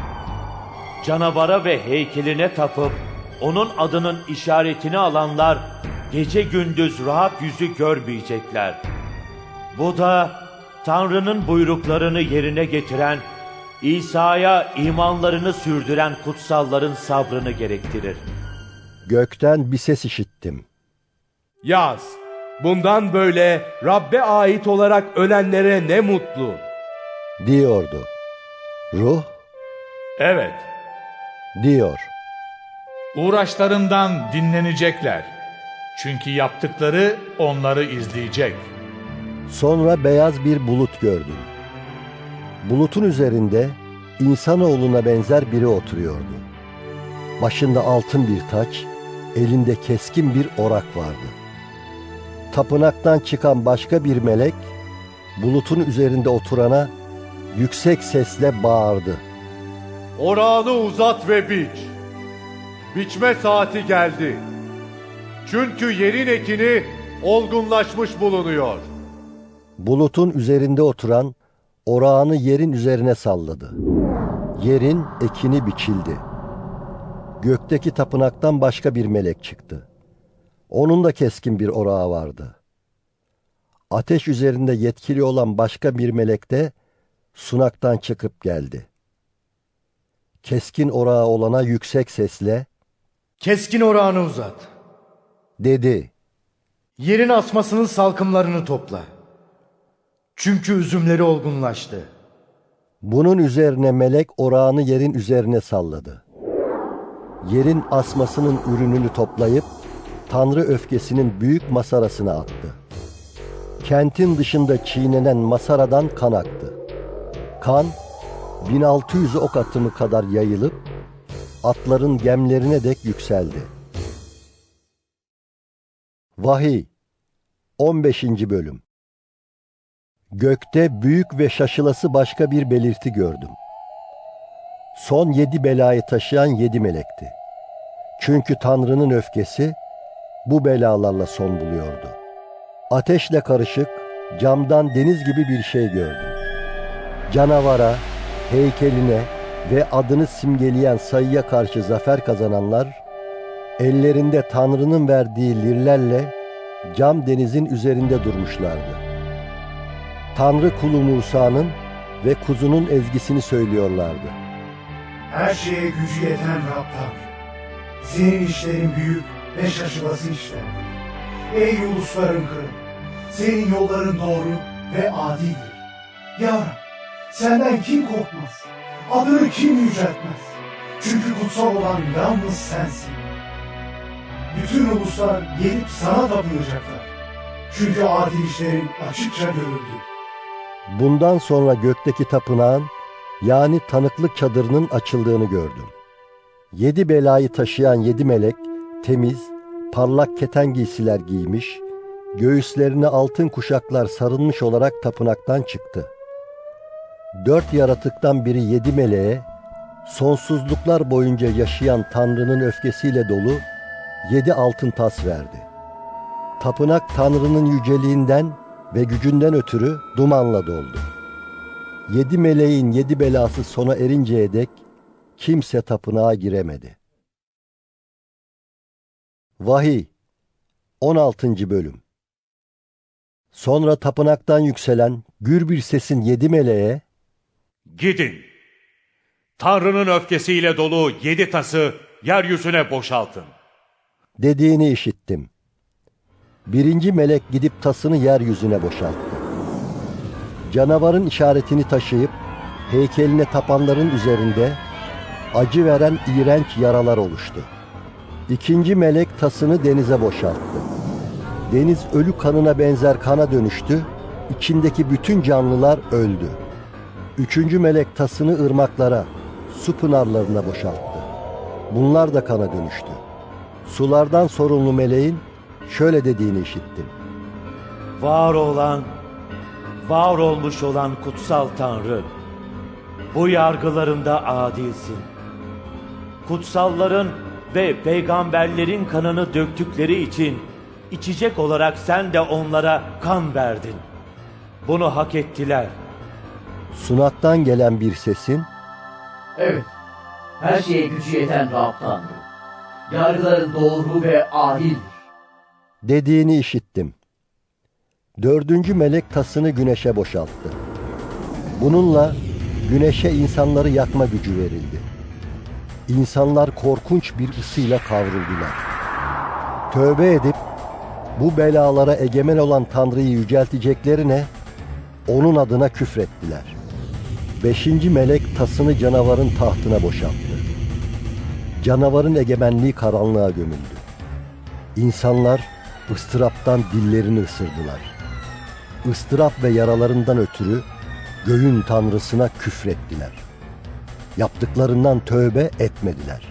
Canavara ve heykeline tapıp onun adının işaretini alanlar gece gündüz rahat yüzü görmeyecekler. Bu da Tanrı'nın buyruklarını yerine getiren, İsa'ya imanlarını sürdüren kutsalların sabrını gerektirir. Gökten bir ses işittim. Yaz. Bundan böyle Rabbe ait olarak ölenlere ne mutlu. Diyordu. Ruh Evet, diyor. uğraşlarından dinlenecekler. Çünkü yaptıkları onları izleyecek. Sonra beyaz bir bulut gördüm. Bulutun üzerinde insanoğluna benzer biri oturuyordu. Başında altın bir taç, elinde keskin bir orak vardı. Tapınaktan çıkan başka bir melek, bulutun üzerinde oturana yüksek sesle bağırdı. Orağını uzat ve biç. Biçme saati geldi. Çünkü yerin ekini olgunlaşmış bulunuyor. Bulutun üzerinde oturan orağını yerin üzerine salladı. Yerin ekini biçildi. Gökteki tapınaktan başka bir melek çıktı. Onun da keskin bir orağı vardı. Ateş üzerinde yetkili olan başka bir melek de sunaktan çıkıp geldi. Keskin orağı olana yüksek sesle Keskin orağını uzat. dedi. Yerin asmasının salkımlarını topla. Çünkü üzümleri olgunlaştı. Bunun üzerine melek orağını yerin üzerine salladı. Yerin asmasının ürününü toplayıp Tanrı öfkesinin büyük masarasına attı. Kentin dışında çiğnenen masaradan kan aktı. Kan 1600 ok atımı kadar yayılıp atların gemlerine dek yükseldi. Vahiy 15. bölüm Gökte büyük ve şaşılası başka bir belirti gördüm. Son yedi belayı taşıyan yedi melekti. Çünkü Tanrı'nın öfkesi bu belalarla son buluyordu. Ateşle karışık camdan deniz gibi bir şey gördüm. Canavara, heykeline ve adını simgeleyen sayıya karşı zafer kazananlar, ellerinde Tanrı'nın verdiği lirlerle cam denizin üzerinde durmuşlardı. Tanrı kulu Musa'nın ve kuzunun ezgisini söylüyorlardı. Her şeye gücü yeten Rab Tanrı. Senin işlerin büyük ve şaşılası işlerdir. Ey ulusların kralı, senin yolların doğru ve adildir. Ya senden kim korkmaz? Adını kim yüceltmez? Çünkü kutsal olan yalnız sensin. Bütün uluslar gelip sana tapınacaklar. Çünkü adil işlerin açıkça görüldü. Bundan sonra gökteki tapınağın yani tanıklık çadırının açıldığını gördüm. Yedi belayı taşıyan yedi melek temiz, parlak keten giysiler giymiş, göğüslerine altın kuşaklar sarılmış olarak tapınaktan çıktı. Dört yaratıktan biri yedi meleğe, sonsuzluklar boyunca yaşayan Tanrı'nın öfkesiyle dolu yedi altın tas verdi. Tapınak Tanrı'nın yüceliğinden ve gücünden ötürü dumanla doldu. Yedi meleğin yedi belası sona erinceye dek kimse tapınağa giremedi. Vahiy 16. Bölüm Sonra tapınaktan yükselen gür bir sesin yedi meleğe Gidin. Tanrı'nın öfkesiyle dolu yedi tası yeryüzüne boşaltın. dediğini işittim. Birinci melek gidip tasını yeryüzüne boşalttı. Canavarın işaretini taşıyıp heykeline tapanların üzerinde acı veren iğrenç yaralar oluştu. İkinci melek tasını denize boşalttı. Deniz ölü kanına benzer kana dönüştü, içindeki bütün canlılar öldü. Üçüncü melek tasını ırmaklara, su pınarlarına boşalttı. Bunlar da kana dönüştü. Sulardan sorumlu meleğin şöyle dediğini işittim. Var olan, var olmuş olan kutsal Tanrı, bu yargılarında adilsin. Kutsalların ve peygamberlerin kanını döktükleri için içecek olarak sen de onlara kan verdin. Bunu hak ettiler. Sunaktan gelen bir sesin Evet, her şeye gücü yeten Rab Tanrı. Yargıların doğru ve adildir. dediğini işittim. Dördüncü melek tasını güneşe boşalttı. Bununla güneşe insanları yakma gücü verildi. İnsanlar korkunç bir ısıyla kavruldular. Tövbe edip bu belalara egemen olan Tanrı'yı yücelteceklerine onun adına küfrettiler. Beşinci melek tasını canavarın tahtına boşalttı. Canavarın egemenliği karanlığa gömüldü. İnsanlar ıstıraptan dillerini ısırdılar. Istırap ve yaralarından ötürü göğün tanrısına küfrettiler. Yaptıklarından tövbe etmediler.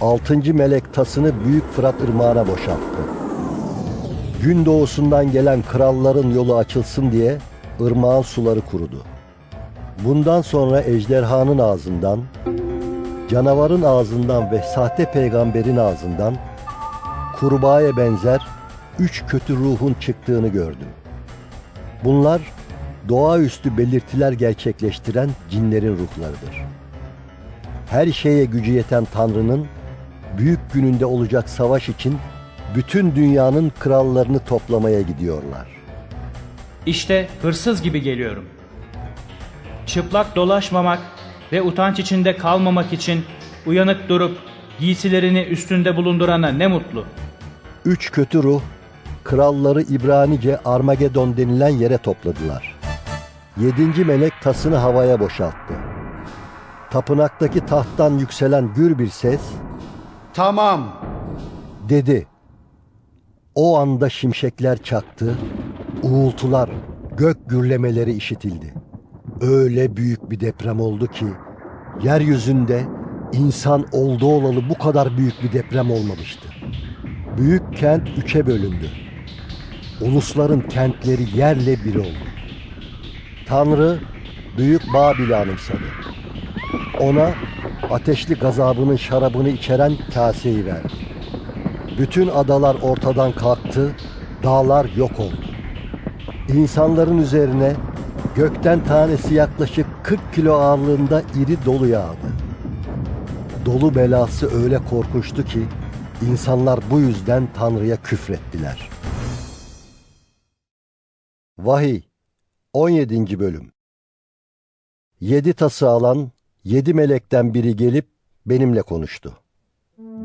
Altıncı melek tasını büyük Fırat ırmağına boşalttı. Gün doğusundan gelen kralların yolu açılsın diye ırmağın suları kurudu. Bundan sonra ejderhanın ağzından, canavarın ağzından ve sahte peygamberin ağzından kurbağaya benzer üç kötü ruhun çıktığını gördüm. Bunlar doğaüstü belirtiler gerçekleştiren cinlerin ruhlarıdır. Her şeye gücü yeten Tanrı'nın büyük gününde olacak savaş için bütün dünyanın krallarını toplamaya gidiyorlar. İşte hırsız gibi geliyorum. Çıplak dolaşmamak ve utanç içinde kalmamak için uyanık durup giysilerini üstünde bulundurana ne mutlu. Üç kötü ruh kralları İbranice Armagedon denilen yere topladılar. Yedinci melek tasını havaya boşalttı. Tapınaktaki tahttan yükselen gür bir ses Tamam. dedi. O anda şimşekler çaktı, uğultular, gök gürlemeleri işitildi. Öyle büyük bir deprem oldu ki yeryüzünde insan oldu olalı bu kadar büyük bir deprem olmamıştı. Büyük kent üçe bölündü. Ulusların kentleri yerle bir oldu. Tanrı büyük Babil'i anımsadı. Ona ateşli gazabının şarabını içeren kaseyi verdi. Bütün adalar ortadan kalktı, dağlar yok oldu. İnsanların üzerine gökten tanesi yaklaşık 40 kilo ağırlığında iri dolu yağdı. Dolu belası öyle korkunçtu ki insanlar bu yüzden Tanrı'ya küfrettiler. Vahiy 17. Bölüm Yedi tası alan yedi melekten biri gelip benimle konuştu.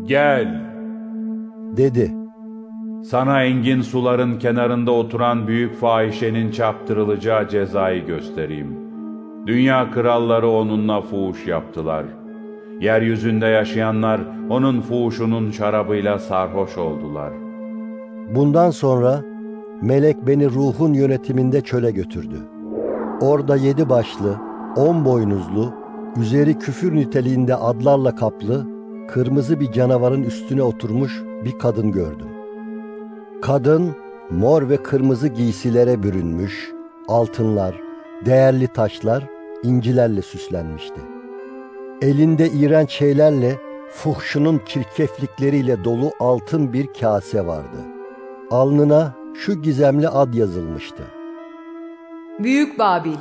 Gel, Dedi, sana engin suların kenarında oturan büyük fahişenin çarptırılacağı cezayı göstereyim. Dünya kralları onunla fuhuş yaptılar. Yeryüzünde yaşayanlar onun fuhuşunun şarabıyla sarhoş oldular. Bundan sonra melek beni ruhun yönetiminde çöle götürdü. Orada yedi başlı, on boynuzlu, üzeri küfür niteliğinde adlarla kaplı, kırmızı bir canavarın üstüne oturmuş bir kadın gördüm. Kadın mor ve kırmızı giysilere bürünmüş, altınlar, değerli taşlar, incilerle süslenmişti. Elinde iğrenç şeylerle, fuhşunun çirkeflikleriyle dolu altın bir kase vardı. Alnına şu gizemli ad yazılmıştı. Büyük Babil,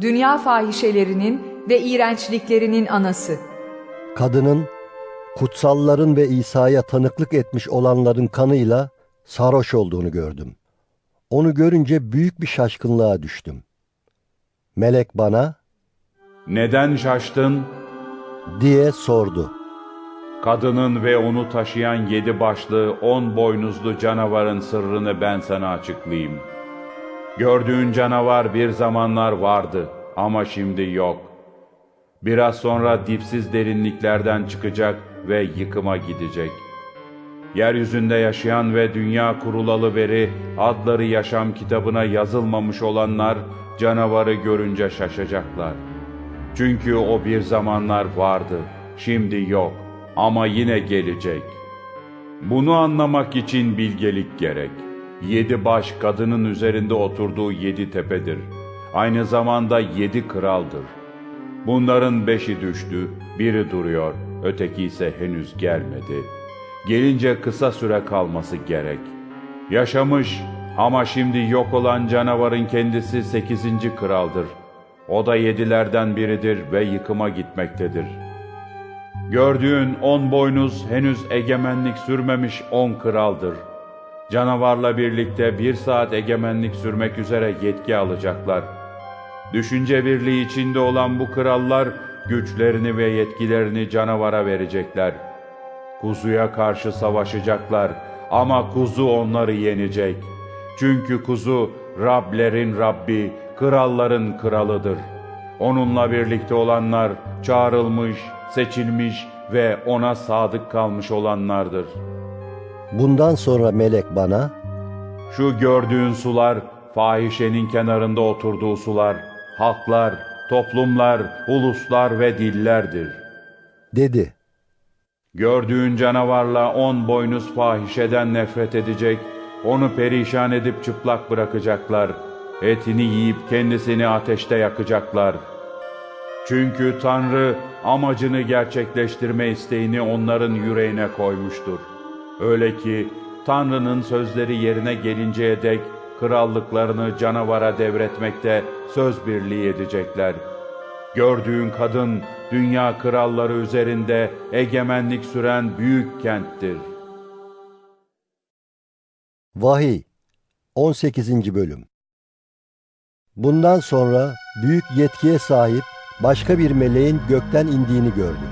dünya fahişelerinin ve iğrençliklerinin anası. Kadının, kutsalların ve İsa'ya tanıklık etmiş olanların kanıyla sarhoş olduğunu gördüm. Onu görünce büyük bir şaşkınlığa düştüm. Melek bana Neden şaştın? diye sordu. Kadının ve onu taşıyan yedi başlı, on boynuzlu canavarın sırrını ben sana açıklayayım. Gördüğün canavar bir zamanlar vardı ama şimdi yok. Biraz sonra dipsiz derinliklerden çıkacak ve yıkıma gidecek. Yeryüzünde yaşayan ve dünya kurulalı beri adları yaşam kitabına yazılmamış olanlar canavarı görünce şaşacaklar. Çünkü o bir zamanlar vardı, şimdi yok ama yine gelecek. Bunu anlamak için bilgelik gerek. Yedi baş kadının üzerinde oturduğu yedi tepedir. Aynı zamanda yedi kraldır. Bunların beşi düştü, biri duruyor, öteki ise henüz gelmedi. Gelince kısa süre kalması gerek. Yaşamış ama şimdi yok olan canavarın kendisi sekizinci kraldır. O da yedilerden biridir ve yıkıma gitmektedir.'' Gördüğün on boynuz henüz egemenlik sürmemiş on kraldır. Canavarla birlikte bir saat egemenlik sürmek üzere yetki alacaklar. Düşünce birliği içinde olan bu krallar güçlerini ve yetkilerini canavara verecekler. Kuzuya karşı savaşacaklar ama kuzu onları yenecek. Çünkü kuzu Rablerin Rabbi, kralların kralıdır. Onunla birlikte olanlar çağrılmış, seçilmiş ve ona sadık kalmış olanlardır. Bundan sonra melek bana, Şu gördüğün sular, fahişenin kenarında oturduğu sular, halklar, toplumlar, uluslar ve dillerdir. dedi. Gördüğün canavarla on boynuz fahişeden nefret edecek, onu perişan edip çıplak bırakacaklar. Etini yiyip kendisini ateşte yakacaklar. Çünkü Tanrı amacını gerçekleştirme isteğini onların yüreğine koymuştur. Öyle ki Tanrı'nın sözleri yerine gelinceye dek krallıklarını canavara devretmekte söz birliği edecekler. Gördüğün kadın dünya kralları üzerinde egemenlik süren büyük kenttir. Vahiy 18. Bölüm Bundan sonra büyük yetkiye sahip başka bir meleğin gökten indiğini gördüm.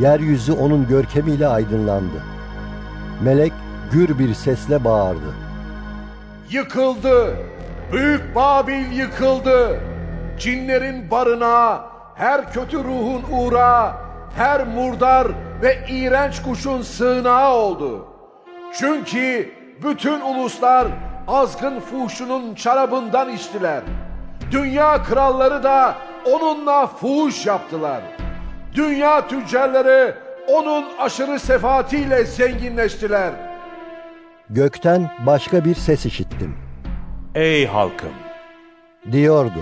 Yeryüzü onun görkemiyle aydınlandı. Melek gür bir sesle bağırdı. Yıkıldı! Büyük Babil yıkıldı! Cinlerin barınağı, her kötü ruhun uğrağı, her murdar ve iğrenç kuşun sığınağı oldu. Çünkü bütün uluslar azgın fuhşunun şarabından içtiler. Dünya kralları da onunla fuhuş yaptılar. Dünya tüccarları onun aşırı sefaatiyle zenginleştiler. Gökten başka bir ses işittim. Ey halkım! Diyordu.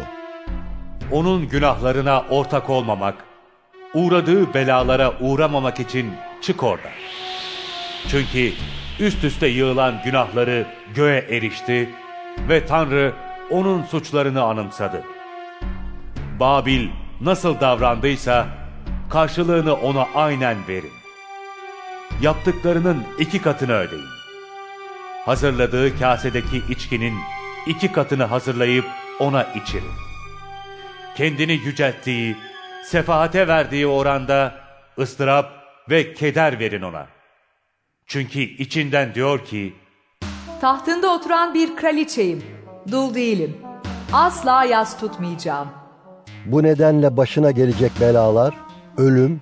Onun günahlarına ortak olmamak, uğradığı belalara uğramamak için çık oradan. Çünkü üst üste yığılan günahları göğe erişti ve Tanrı onun suçlarını anımsadı. Babil nasıl davrandıysa karşılığını ona aynen verin. Yaptıklarının iki katını ödeyin. Hazırladığı kasedeki içkinin iki katını hazırlayıp ona içirin. Kendini yücelttiği, sefahate verdiği oranda ıstırap ve keder verin ona. Çünkü içinden diyor ki, Tahtında oturan bir kraliçeyim. Dul değilim. Asla yas tutmayacağım. Bu nedenle başına gelecek belalar, ölüm,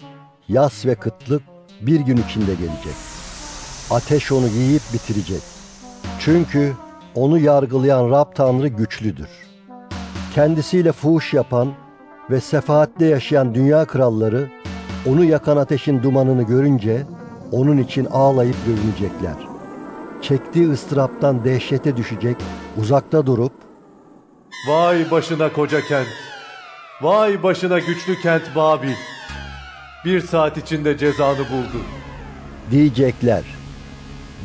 yas ve kıtlık bir gün içinde gelecek. Ateş onu yiyip bitirecek. Çünkü onu yargılayan Rab Tanrı güçlüdür. Kendisiyle fuhuş yapan ve sefaatte yaşayan dünya kralları onu yakan ateşin dumanını görünce onun için ağlayıp dövünecekler. Çektiği ıstıraptan dehşete düşecek, uzakta durup Vay başına koca kent. Vay başına güçlü kent Babil. Bir saat içinde cezanı buldu. diyecekler.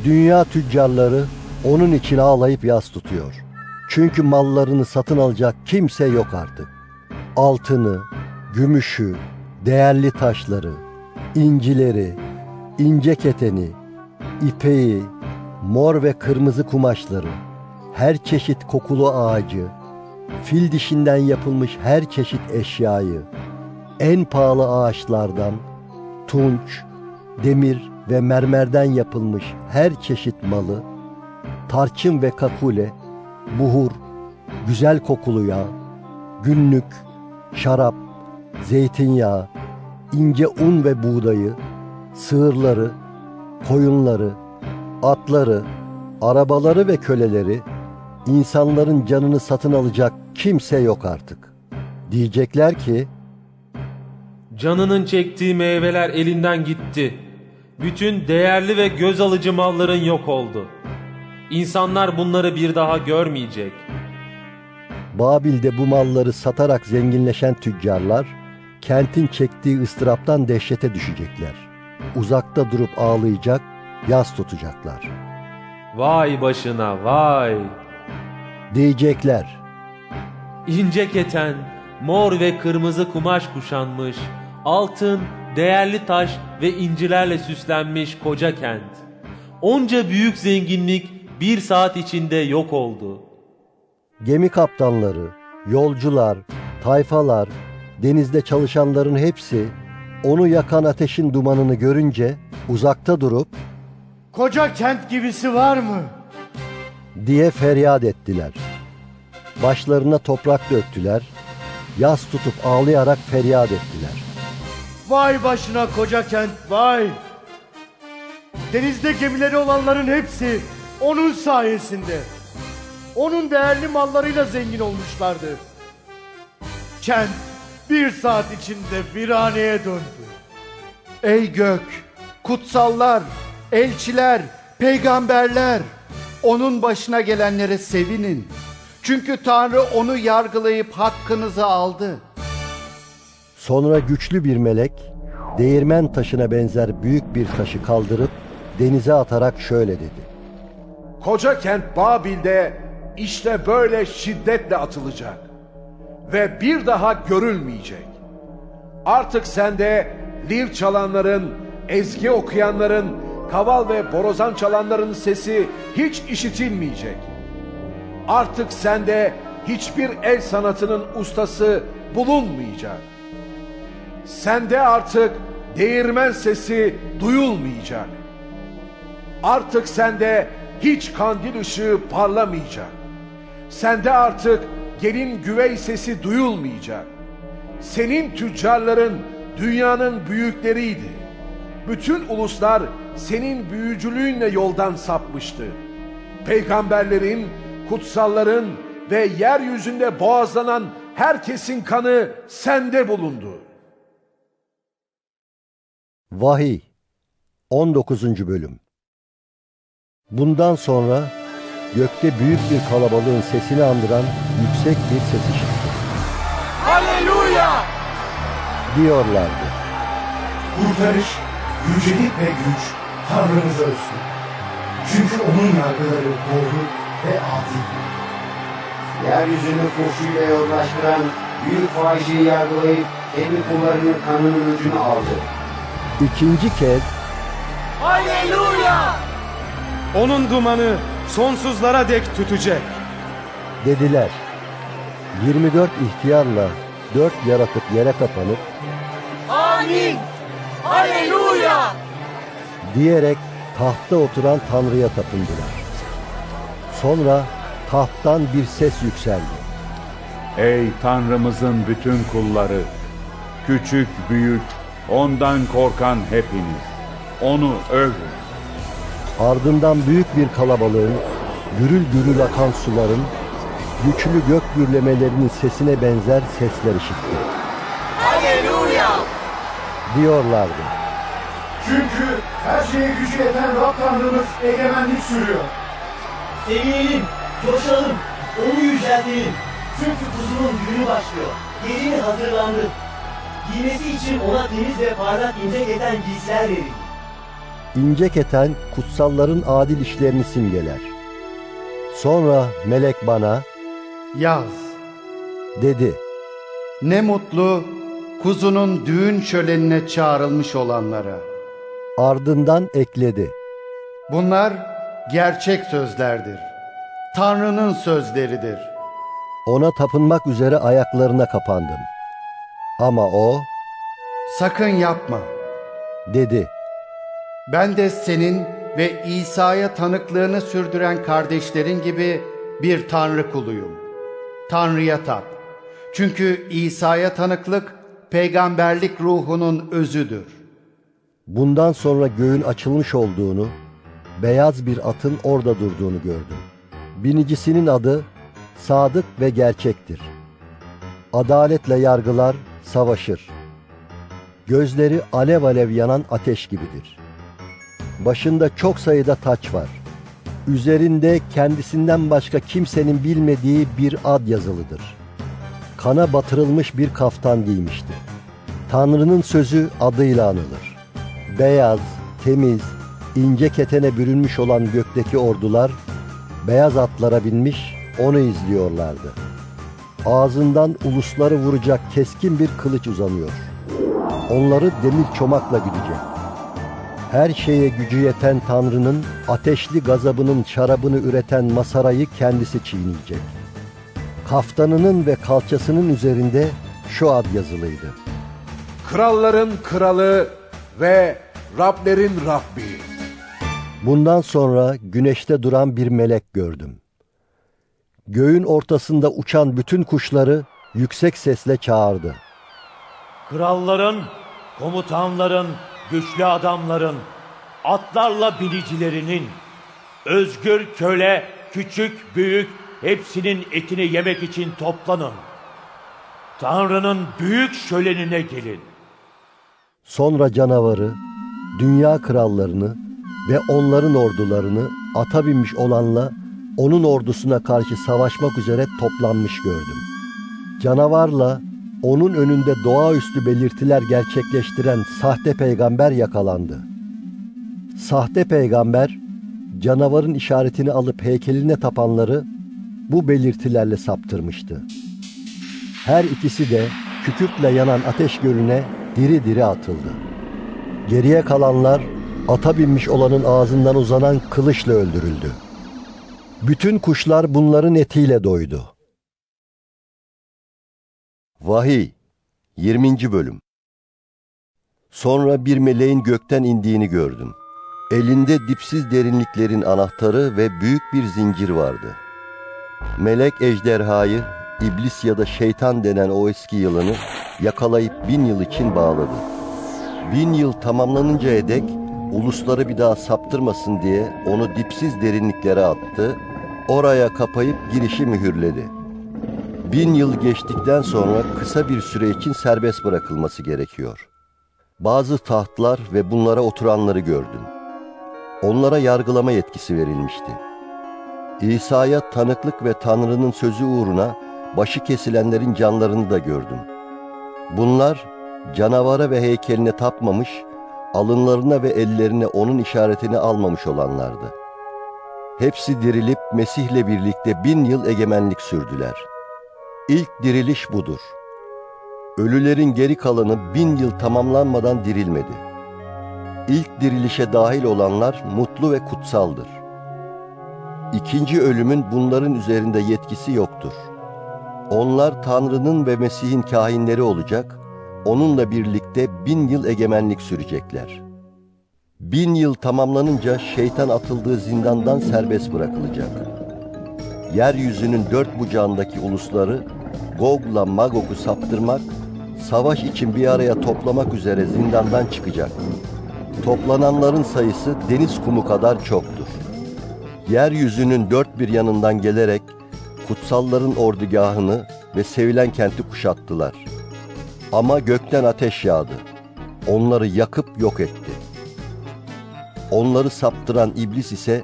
Dünya tüccarları onun için ağlayıp yas tutuyor. Çünkü mallarını satın alacak kimse yok artık. Altını, gümüşü, değerli taşları, incileri, ince keteni, ipeği, mor ve kırmızı kumaşları, her çeşit kokulu ağacı, fil dişinden yapılmış her çeşit eşyayı, en pahalı ağaçlardan, tunç, demir ve mermerden yapılmış her çeşit malı, tarçın ve kakule, buhur, güzel kokulu yağ, günlük, şarap, zeytinyağı, ince un ve buğdayı, sığırları, koyunları, atları, arabaları ve köleleri, insanların canını satın alacak kimse yok artık. Diyecekler ki, Canının çektiği meyveler elinden gitti. Bütün değerli ve göz alıcı malların yok oldu. İnsanlar bunları bir daha görmeyecek. Babil'de bu malları satarak zenginleşen tüccarlar, kentin çektiği ıstıraptan dehşete düşecekler. Uzakta durup ağlayacak, yas tutacaklar. Vay başına vay. Diyecekler, İnce keten, mor ve kırmızı kumaş kuşanmış, altın, değerli taş ve incilerle süslenmiş koca kent. Onca büyük zenginlik bir saat içinde yok oldu. gemi kaptanları, yolcular, tayfalar, denizde çalışanların hepsi onu yakan ateşin dumanını görünce uzakta durup Koca kent gibisi var mı? diye feryat ettiler. Başlarına toprak döktüler, yas tutup ağlayarak feryat ettiler. Vay başına koca kent vay. Denizde gemileri olanların hepsi onun sayesinde. Onun değerli mallarıyla zengin olmuşlardı. Kent bir saat içinde viraneye döndü. Ey gök, kutsallar, elçiler, peygamberler, onun başına gelenlere sevinin. Çünkü Tanrı onu yargılayıp hakkınızı aldı. Sonra güçlü bir melek, değirmen taşına benzer büyük bir taşı kaldırıp denize atarak şöyle dedi. Koca kent Babil'de işte böyle şiddetle atılacak ve bir daha görülmeyecek. Artık sende lir çalanların, ezgi okuyanların, kaval ve borazan çalanların sesi hiç işitilmeyecek. Artık sende hiçbir el sanatının ustası bulunmayacak. Sende artık değirmen sesi duyulmayacak. Artık sende hiç kandil ışığı parlamayacak. Sende artık gelin güvey sesi duyulmayacak. Senin tüccarların dünyanın büyükleriydi. Bütün uluslar senin büyücülüğünle yoldan sapmıştı. Peygamberlerin, kutsalların ve yeryüzünde boğazlanan herkesin kanı sende bulundu. Vahiy 19. Bölüm Bundan sonra gökte büyük bir kalabalığın sesini andıran yüksek bir ses işitti. Haleluya! Diyorlardı. Kurtarış, yücelik ve güç Tanrımıza özgü. Çünkü onun yargıları doğru ve adil. Yeryüzünü fuhşuyla yozlaştıran büyük fahişeyi yargılayıp kendi kullarının kanının ucunu aldı. İkinci kez Haleluya! Onun dumanı sonsuzlara dek tütecek. dediler. 24 ihtiyarla dört yaratık yere kapanıp Amin! Haleluya! diyerek tahtta oturan Tanrı'ya tapındılar. Sonra tahttan bir ses yükseldi. Ey Tanrımızın bütün kulları, küçük büyük, ondan korkan hepiniz, onu övün. Ardından büyük bir kalabalığın, gürül gürül akan suların, güçlü gök gürlemelerinin sesine benzer sesler işitti. Haleluya! Diyorlardı. Çünkü her şeye gücü yeten Rab Tanrımız egemenlik sürüyor. Sevinelim, coşalım, onu yüceltelim. Çünkü kuzunun günü başlıyor. Gelini hazırlandı. Giymesi için ona temiz ve parlak ince keten giysiler verildi. İnce keten kutsalların adil işlerini simgeler. Sonra melek bana Yaz. dedi. Ne mutlu kuzunun düğün şölenine çağrılmış olanlara. Ardından ekledi. Bunlar gerçek sözlerdir. Tanrı'nın sözleridir. Ona tapınmak üzere ayaklarına kapandım. Ama o Sakın yapma. dedi. Ben de senin ve İsa'ya tanıklığını sürdüren kardeşlerin gibi bir Tanrı kuluyum. Tanrı'ya tap. Çünkü İsa'ya tanıklık peygamberlik ruhunun özüdür. Bundan sonra göğün açılmış olduğunu, beyaz bir atın orada durduğunu gördüm. Binicisinin adı Sadık ve Gerçektir. Adaletle yargılar, savaşır. Gözleri alev alev yanan ateş gibidir. Başında çok sayıda taç var. Üzerinde kendisinden başka kimsenin bilmediği bir ad yazılıdır. Kana batırılmış bir kaftan giymişti. Tanrı'nın sözü adıyla anılır. Beyaz, temiz, ince ketene bürünmüş olan gökteki ordular, beyaz atlara binmiş onu izliyorlardı. Ağzından ulusları vuracak keskin bir kılıç uzanıyor. Onları demir çomakla güdecek. Her şeye gücü yeten Tanrı'nın ateşli gazabının şarabını üreten masarayı kendisi çiğneyecek. Kaftanının ve kalçasının üzerinde şu ad yazılıydı. Kralların kralı ve Rablerin Rabbi. Bundan sonra güneşte duran bir melek gördüm. Göğün ortasında uçan bütün kuşları yüksek sesle çağırdı. Kralların, komutanların, güçlü adamların, atlarla binicilerinin, özgür köle, küçük, büyük hepsinin etini yemek için toplanın. Tanrı'nın büyük şölenine gelin. Sonra canavarı, dünya krallarını ve onların ordularını ata binmiş olanla onun ordusuna karşı savaşmak üzere toplanmış gördüm. Canavarla onun önünde doğaüstü belirtiler gerçekleştiren sahte peygamber yakalandı. Sahte peygamber, canavarın işaretini alıp heykeline tapanları bu belirtilerle saptırmıştı. Her ikisi de kükürtle yanan ateş gölüne diri diri atıldı. Geriye kalanlar ata binmiş olanın ağzından uzanan kılıçla öldürüldü. Bütün kuşlar bunların etiyle doydu. Vahiy 20. Bölüm Sonra bir meleğin gökten indiğini gördüm. Elinde dipsiz derinliklerin anahtarı ve büyük bir zincir vardı. Melek ejderhayı, iblis ya da şeytan denen o eski yılanı yakalayıp bin yıl için bağladı. Bin yıl tamamlanıncaya dek ulusları bir daha saptırmasın diye onu dipsiz derinliklere attı, oraya kapayıp girişi mühürledi. Bin yıl geçtikten sonra kısa bir süre için serbest bırakılması gerekiyor. Bazı tahtlar ve bunlara oturanları gördüm. Onlara yargılama yetkisi verilmişti. İsa'ya tanıklık ve Tanrı'nın sözü uğruna başı kesilenlerin canlarını da gördüm. Bunlar canavara ve heykeline tapmamış, alınlarına ve ellerine onun işaretini almamış olanlardı. Hepsi dirilip Mesih'le birlikte bin yıl egemenlik sürdüler. İlk diriliş budur. Ölülerin geri kalanı bin yıl tamamlanmadan dirilmedi. İlk dirilişe dahil olanlar mutlu ve kutsaldır. İkinci ölümün bunların üzerinde yetkisi yoktur. Onlar Tanrı'nın ve Mesih'in kahinleri olacak, onunla birlikte bin yıl egemenlik sürecekler. Bin yıl tamamlanınca şeytan atıldığı zindandan serbest bırakılacak. Yeryüzünün dört bucağındaki ulusları Gog'la Magog'u saptırmak, savaş için bir araya toplamak üzere zindandan çıkacak. Toplananların sayısı deniz kumu kadar çoktur. Yeryüzünün dört bir yanından gelerek kutsalların ordugahını ve sevilen kenti kuşattılar. Ama gökten ateş yağdı. Onları yakıp yok etti. Onları saptıran iblis ise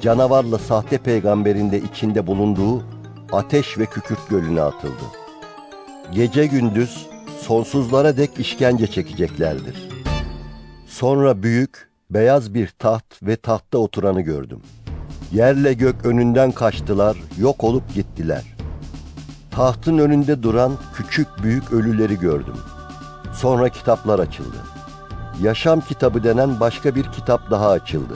canavarla sahte peygamberin de içinde bulunduğu ateş ve kükürt gölüne atıldı. Gece gündüz sonsuzlara dek işkence çekeceklerdir. Sonra büyük, beyaz bir taht ve tahtta oturanı gördüm. Yerle gök önünden kaçtılar, yok olup gittiler. Tahtın önünde duran küçük büyük ölüleri gördüm. Sonra kitaplar açıldı. Yaşam kitabı denen başka bir kitap daha açıldı.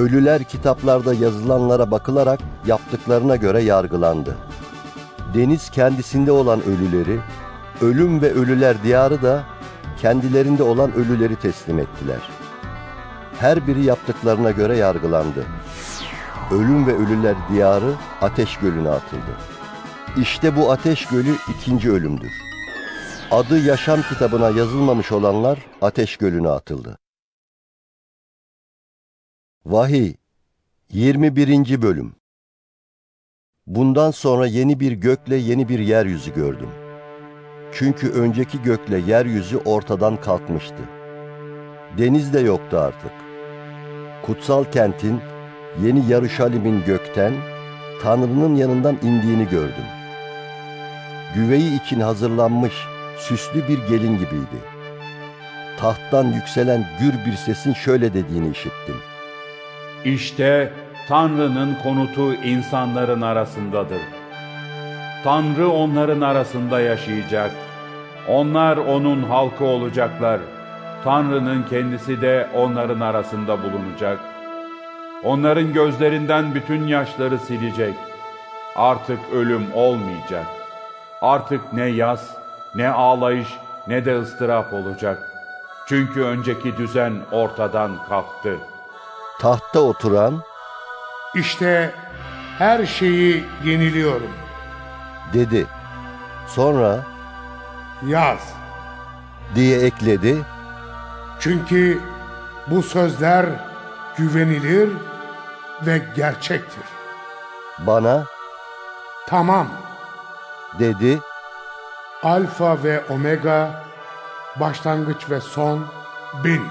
Ölüler kitaplarda yazılanlara bakılarak yaptıklarına göre yargılandı. Deniz kendisinde olan ölüleri, ölüm ve ölüler diyarı da kendilerinde olan ölüleri teslim ettiler. Her biri yaptıklarına göre yargılandı. Ölüm ve ölüler diyarı ateş gölüne atıldı. İşte bu ateş gölü ikinci ölümdür. Adı yaşam kitabına yazılmamış olanlar ateş gölüne atıldı. Vahiy 21. Bölüm Bundan sonra yeni bir gökle yeni bir yeryüzü gördüm. Çünkü önceki gökle yeryüzü ortadan kalkmıştı. Deniz de yoktu artık. Kutsal kentin, yeni Yaruşalim'in gökten, Tanrı'nın yanından indiğini gördüm. Güveyi için hazırlanmış, süslü bir gelin gibiydi. Tahttan yükselen gür bir sesin şöyle dediğini işittim. İşte Tanrı'nın konutu insanların arasındadır. Tanrı onların arasında yaşayacak. Onlar onun halkı olacaklar. Tanrı'nın kendisi de onların arasında bulunacak. Onların gözlerinden bütün yaşları silecek. Artık ölüm olmayacak. Artık ne yas, ne ağlayış, ne de ıstırap olacak. Çünkü önceki düzen ortadan kalktı. Tahtta oturan İşte her şeyi yeniliyorum. dedi. Sonra Yaz. diye ekledi. Çünkü bu sözler güvenilir ve gerçektir. Bana Tamam. dedi. Alfa ve omega, başlangıç ve son benim.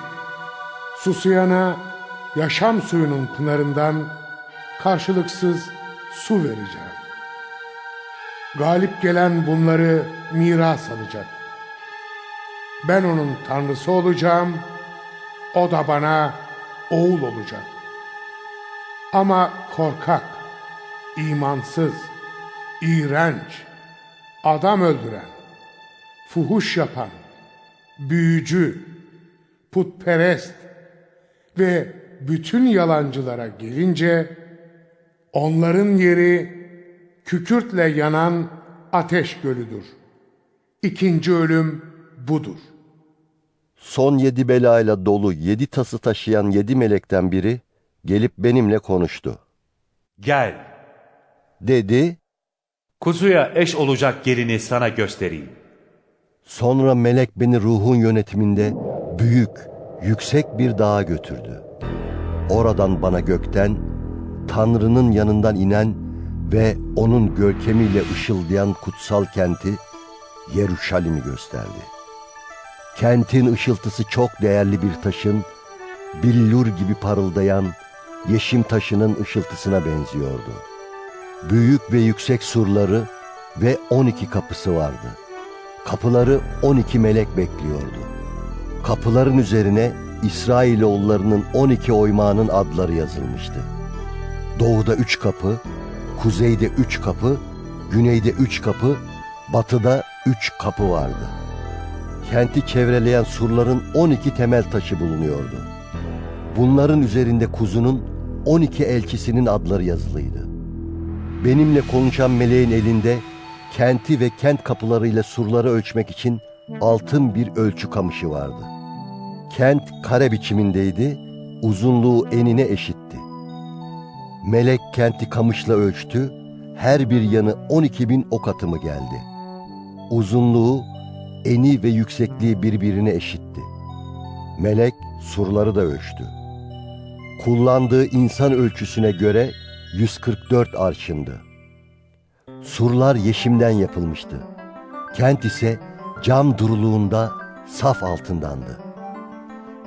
Susuyana yaşam suyunun pınarından karşılıksız su vereceğim. Galip gelen bunları miras alacak. Ben onun tanrısı olacağım, o da bana oğul olacak. Ama korkak, imansız, iğrenç, adam öldüren, fuhuş yapan, büyücü, putperest ve bütün yalancılara gelince onların yeri kükürtle yanan ateş gölüdür. İkinci ölüm budur. Son yedi belayla dolu yedi tası taşıyan yedi melekten biri gelip benimle konuştu. Gel, Dedi, kuzuya eş olacak gelini sana göstereyim. sonra melek beni ruhun yönetiminde büyük, yüksek bir dağa götürdü. Oradan bana gökten, Tanrı'nın yanından inen ve onun görkemiyle ışıldayan kutsal kenti, Yeruşalim'i gösterdi. Kentin ışıltısı çok değerli bir taşın, billur gibi parıldayan yeşim taşının ışıltısına benziyordu. Büyük ve yüksek surları ve 12 kapısı vardı. Kapıları 12 melek bekliyordu. Kapıların üzerine İsrailoğullarının 12 oymağının adları yazılmıştı. Doğuda üç kapı, kuzeyde üç kapı, güneyde üç kapı, batıda üç kapı vardı. Kenti çevreleyen surların 12 temel taşı bulunuyordu. Bunların üzerinde kuzunun 12 elçisinin adları yazılıydı. Benimle konuşan meleğin elinde kenti ve kent kapılarıyla surları ölçmek için altın bir ölçü kamışı vardı. Kent kare biçimindeydi, uzunluğu enine eşitti. Melek kenti kamışla ölçtü, her bir yanı 12 bin ok atımı geldi. Uzunluğu, eni ve yüksekliği birbirine eşitti. Melek surları da ölçtü. Kullandığı insan ölçüsüne göre 144 arşındı. Surlar yeşimden yapılmıştı. Kent ise cam duruluğunda saf altındandı.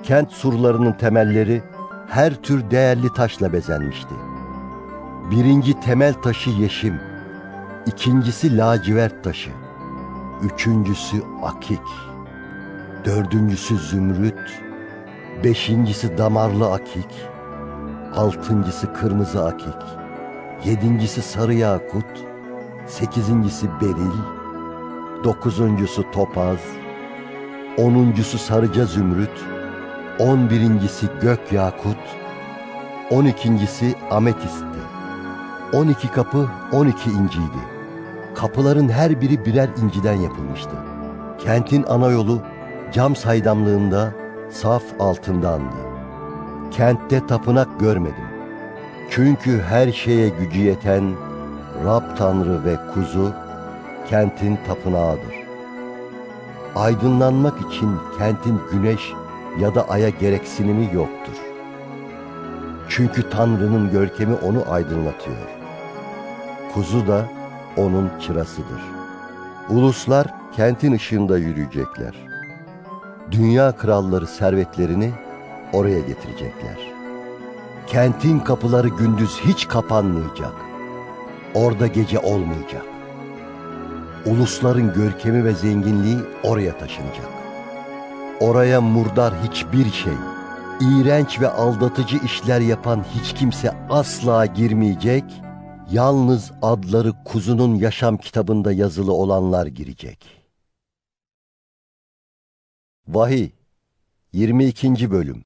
Kent surlarının temelleri her tür değerli taşla bezenmişti. Birinci temel taşı yeşim, ikincisi lacivert taşı, üçüncüsü akik, dördüncüsü zümrüt, beşincisi damarlı akik, altıncısı kırmızı akik, yedincisi sarı yakut, sekizincisi beril, dokuzuncusu topaz, onuncusu sarıca zümrüt, on birincisi gök yakut, on ikincisi ametistti, 12 kapı 12 inciydi. Kapıların her biri birer inciden yapılmıştı. Kentin ana yolu cam saydamlığında saf altındandı. Kentte tapınak görmedim. Çünkü her şeye gücü yeten Rab Tanrı ve kuzu kentin tapınağıdır. Aydınlanmak için kentin güneş ya da aya gereksinimi yoktur. Çünkü Tanrı'nın görkemi onu aydınlatıyor. Kuzu da onun çırasıdır. Uluslar kentin ışığında yürüyecekler. Dünya kralları servetlerini oraya getirecekler. Kentin kapıları gündüz hiç kapanmayacak. Orada gece olmayacak. Ulusların görkemi ve zenginliği oraya taşınacak. Oraya murdar hiçbir şey, iğrenç ve aldatıcı işler yapan hiç kimse asla girmeyecek, yalnız adları kuzunun yaşam kitabında yazılı olanlar girecek. Vahiy 22. Bölüm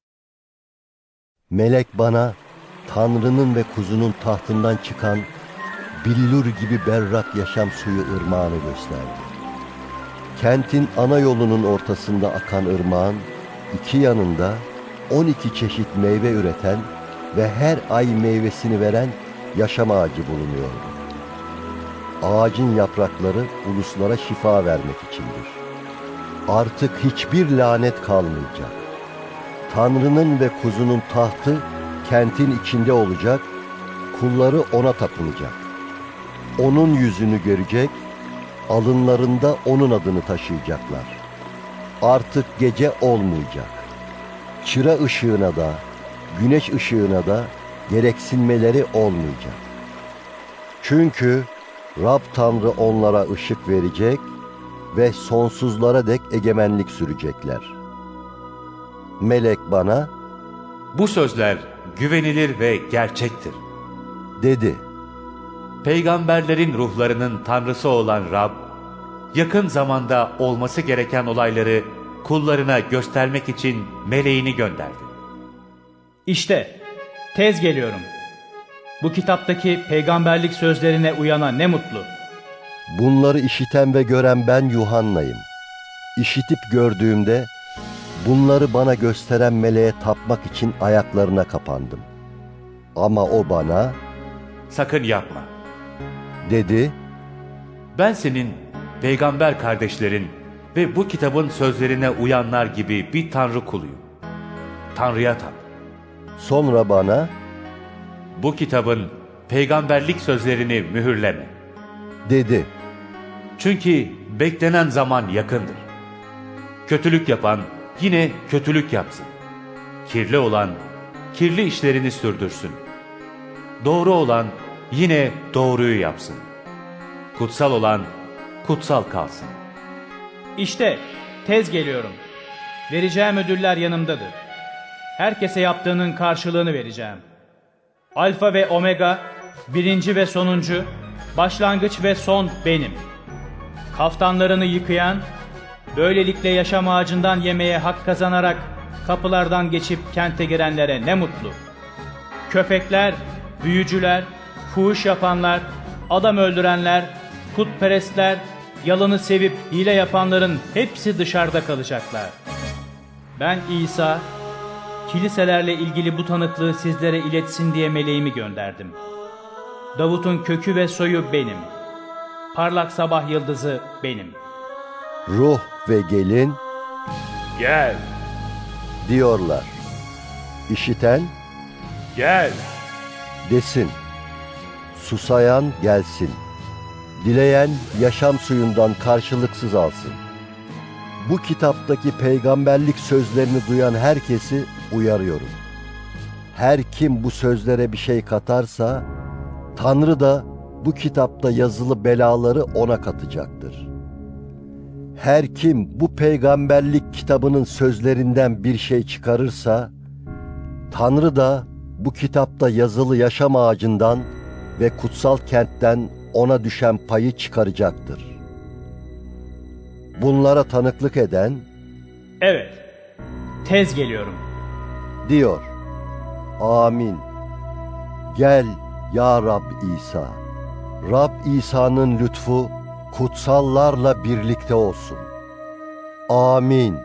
Melek bana Tanrı'nın ve kuzunun tahtından çıkan billur gibi berrak yaşam suyu ırmağını gösterdi. Kentin ana yolunun ortasında akan ırmağın iki yanında 12 çeşit meyve üreten ve her ay meyvesini veren yaşam ağacı bulunuyordu. Ağacın yaprakları uluslara şifa vermek içindir. Artık hiçbir lanet kalmayacak. Tanrı'nın ve kuzunun tahtı kentin içinde olacak, kulları ona tapınacak. Onun yüzünü görecek, alınlarında onun adını taşıyacaklar. Artık gece olmayacak. Çıra ışığına da, güneş ışığına da gereksinmeleri olmayacak. Çünkü Rab Tanrı onlara ışık verecek ve sonsuzlara dek egemenlik sürecekler. Melek bana, Bu sözler güvenilir ve gerçektir. dedi. Peygamberlerin ruhlarının tanrısı olan Rab, yakın zamanda olması gereken olayları kullarına göstermek için meleğini gönderdi. İşte tez geliyorum. Bu kitaptaki peygamberlik sözlerine uyana ne mutlu. Bunları işiten ve gören ben Yuhanna'yım. İşitip gördüğümde bunları bana gösteren meleğe tapmak için ayaklarına kapandım. Ama o bana Sakın yapma. Dedi, Ben senin peygamber kardeşlerin ve bu kitabın sözlerine uyanlar gibi bir tanrı kuluyum. Tanrı'ya tap. sonra bana Bu kitabın peygamberlik sözlerini mühürleme. dedi. Çünkü beklenen zaman yakındır. Kötülük yapan yine kötülük yapsın. Kirli olan kirli işlerini sürdürsün. Doğru olan yine doğruyu yapsın. Kutsal olan kutsal kalsın. İşte tez geliyorum. Vereceğim ödüller yanımdadır. Herkese yaptığının karşılığını vereceğim. Alfa ve Omega, birinci ve sonuncu, başlangıç ve son benim. Kaftanlarını yıkayan, böylelikle yaşam ağacından yemeye hak kazanarak kapılardan geçip kente girenlere ne mutlu. Köpekler, büyücüler, fuhuş yapanlar, adam öldürenler, putperestler, yalanı sevip hile yapanların hepsi dışarıda kalacaklar. Ben İsa, kiliselerle ilgili bu tanıklığı sizlere iletsin diye meleğimi gönderdim. Davut'un kökü ve soyu benim. Parlak sabah yıldızı benim. Ruh ve gelin Gel, diyorlar. İşiten gel. desin. Susayan gelsin. Dileyen yaşam suyundan karşılıksız alsın. Bu kitaptaki peygamberlik sözlerini duyan herkesi uyarıyorum. Her kim bu sözlere bir şey katarsa, Tanrı da bu kitapta yazılı belaları ona katacaktır. Her kim bu peygamberlik kitabının sözlerinden bir şey çıkarırsa, Tanrı da bu kitapta yazılı yaşam ağacından ve kutsal kentten ona düşen payı çıkaracaktır. Bunlara tanıklık eden Evet, tez geliyorum. diyor. Amin. Gel Ya Rab İsa. Rab İsa'nın lütfu kutsallarla birlikte olsun. Amin.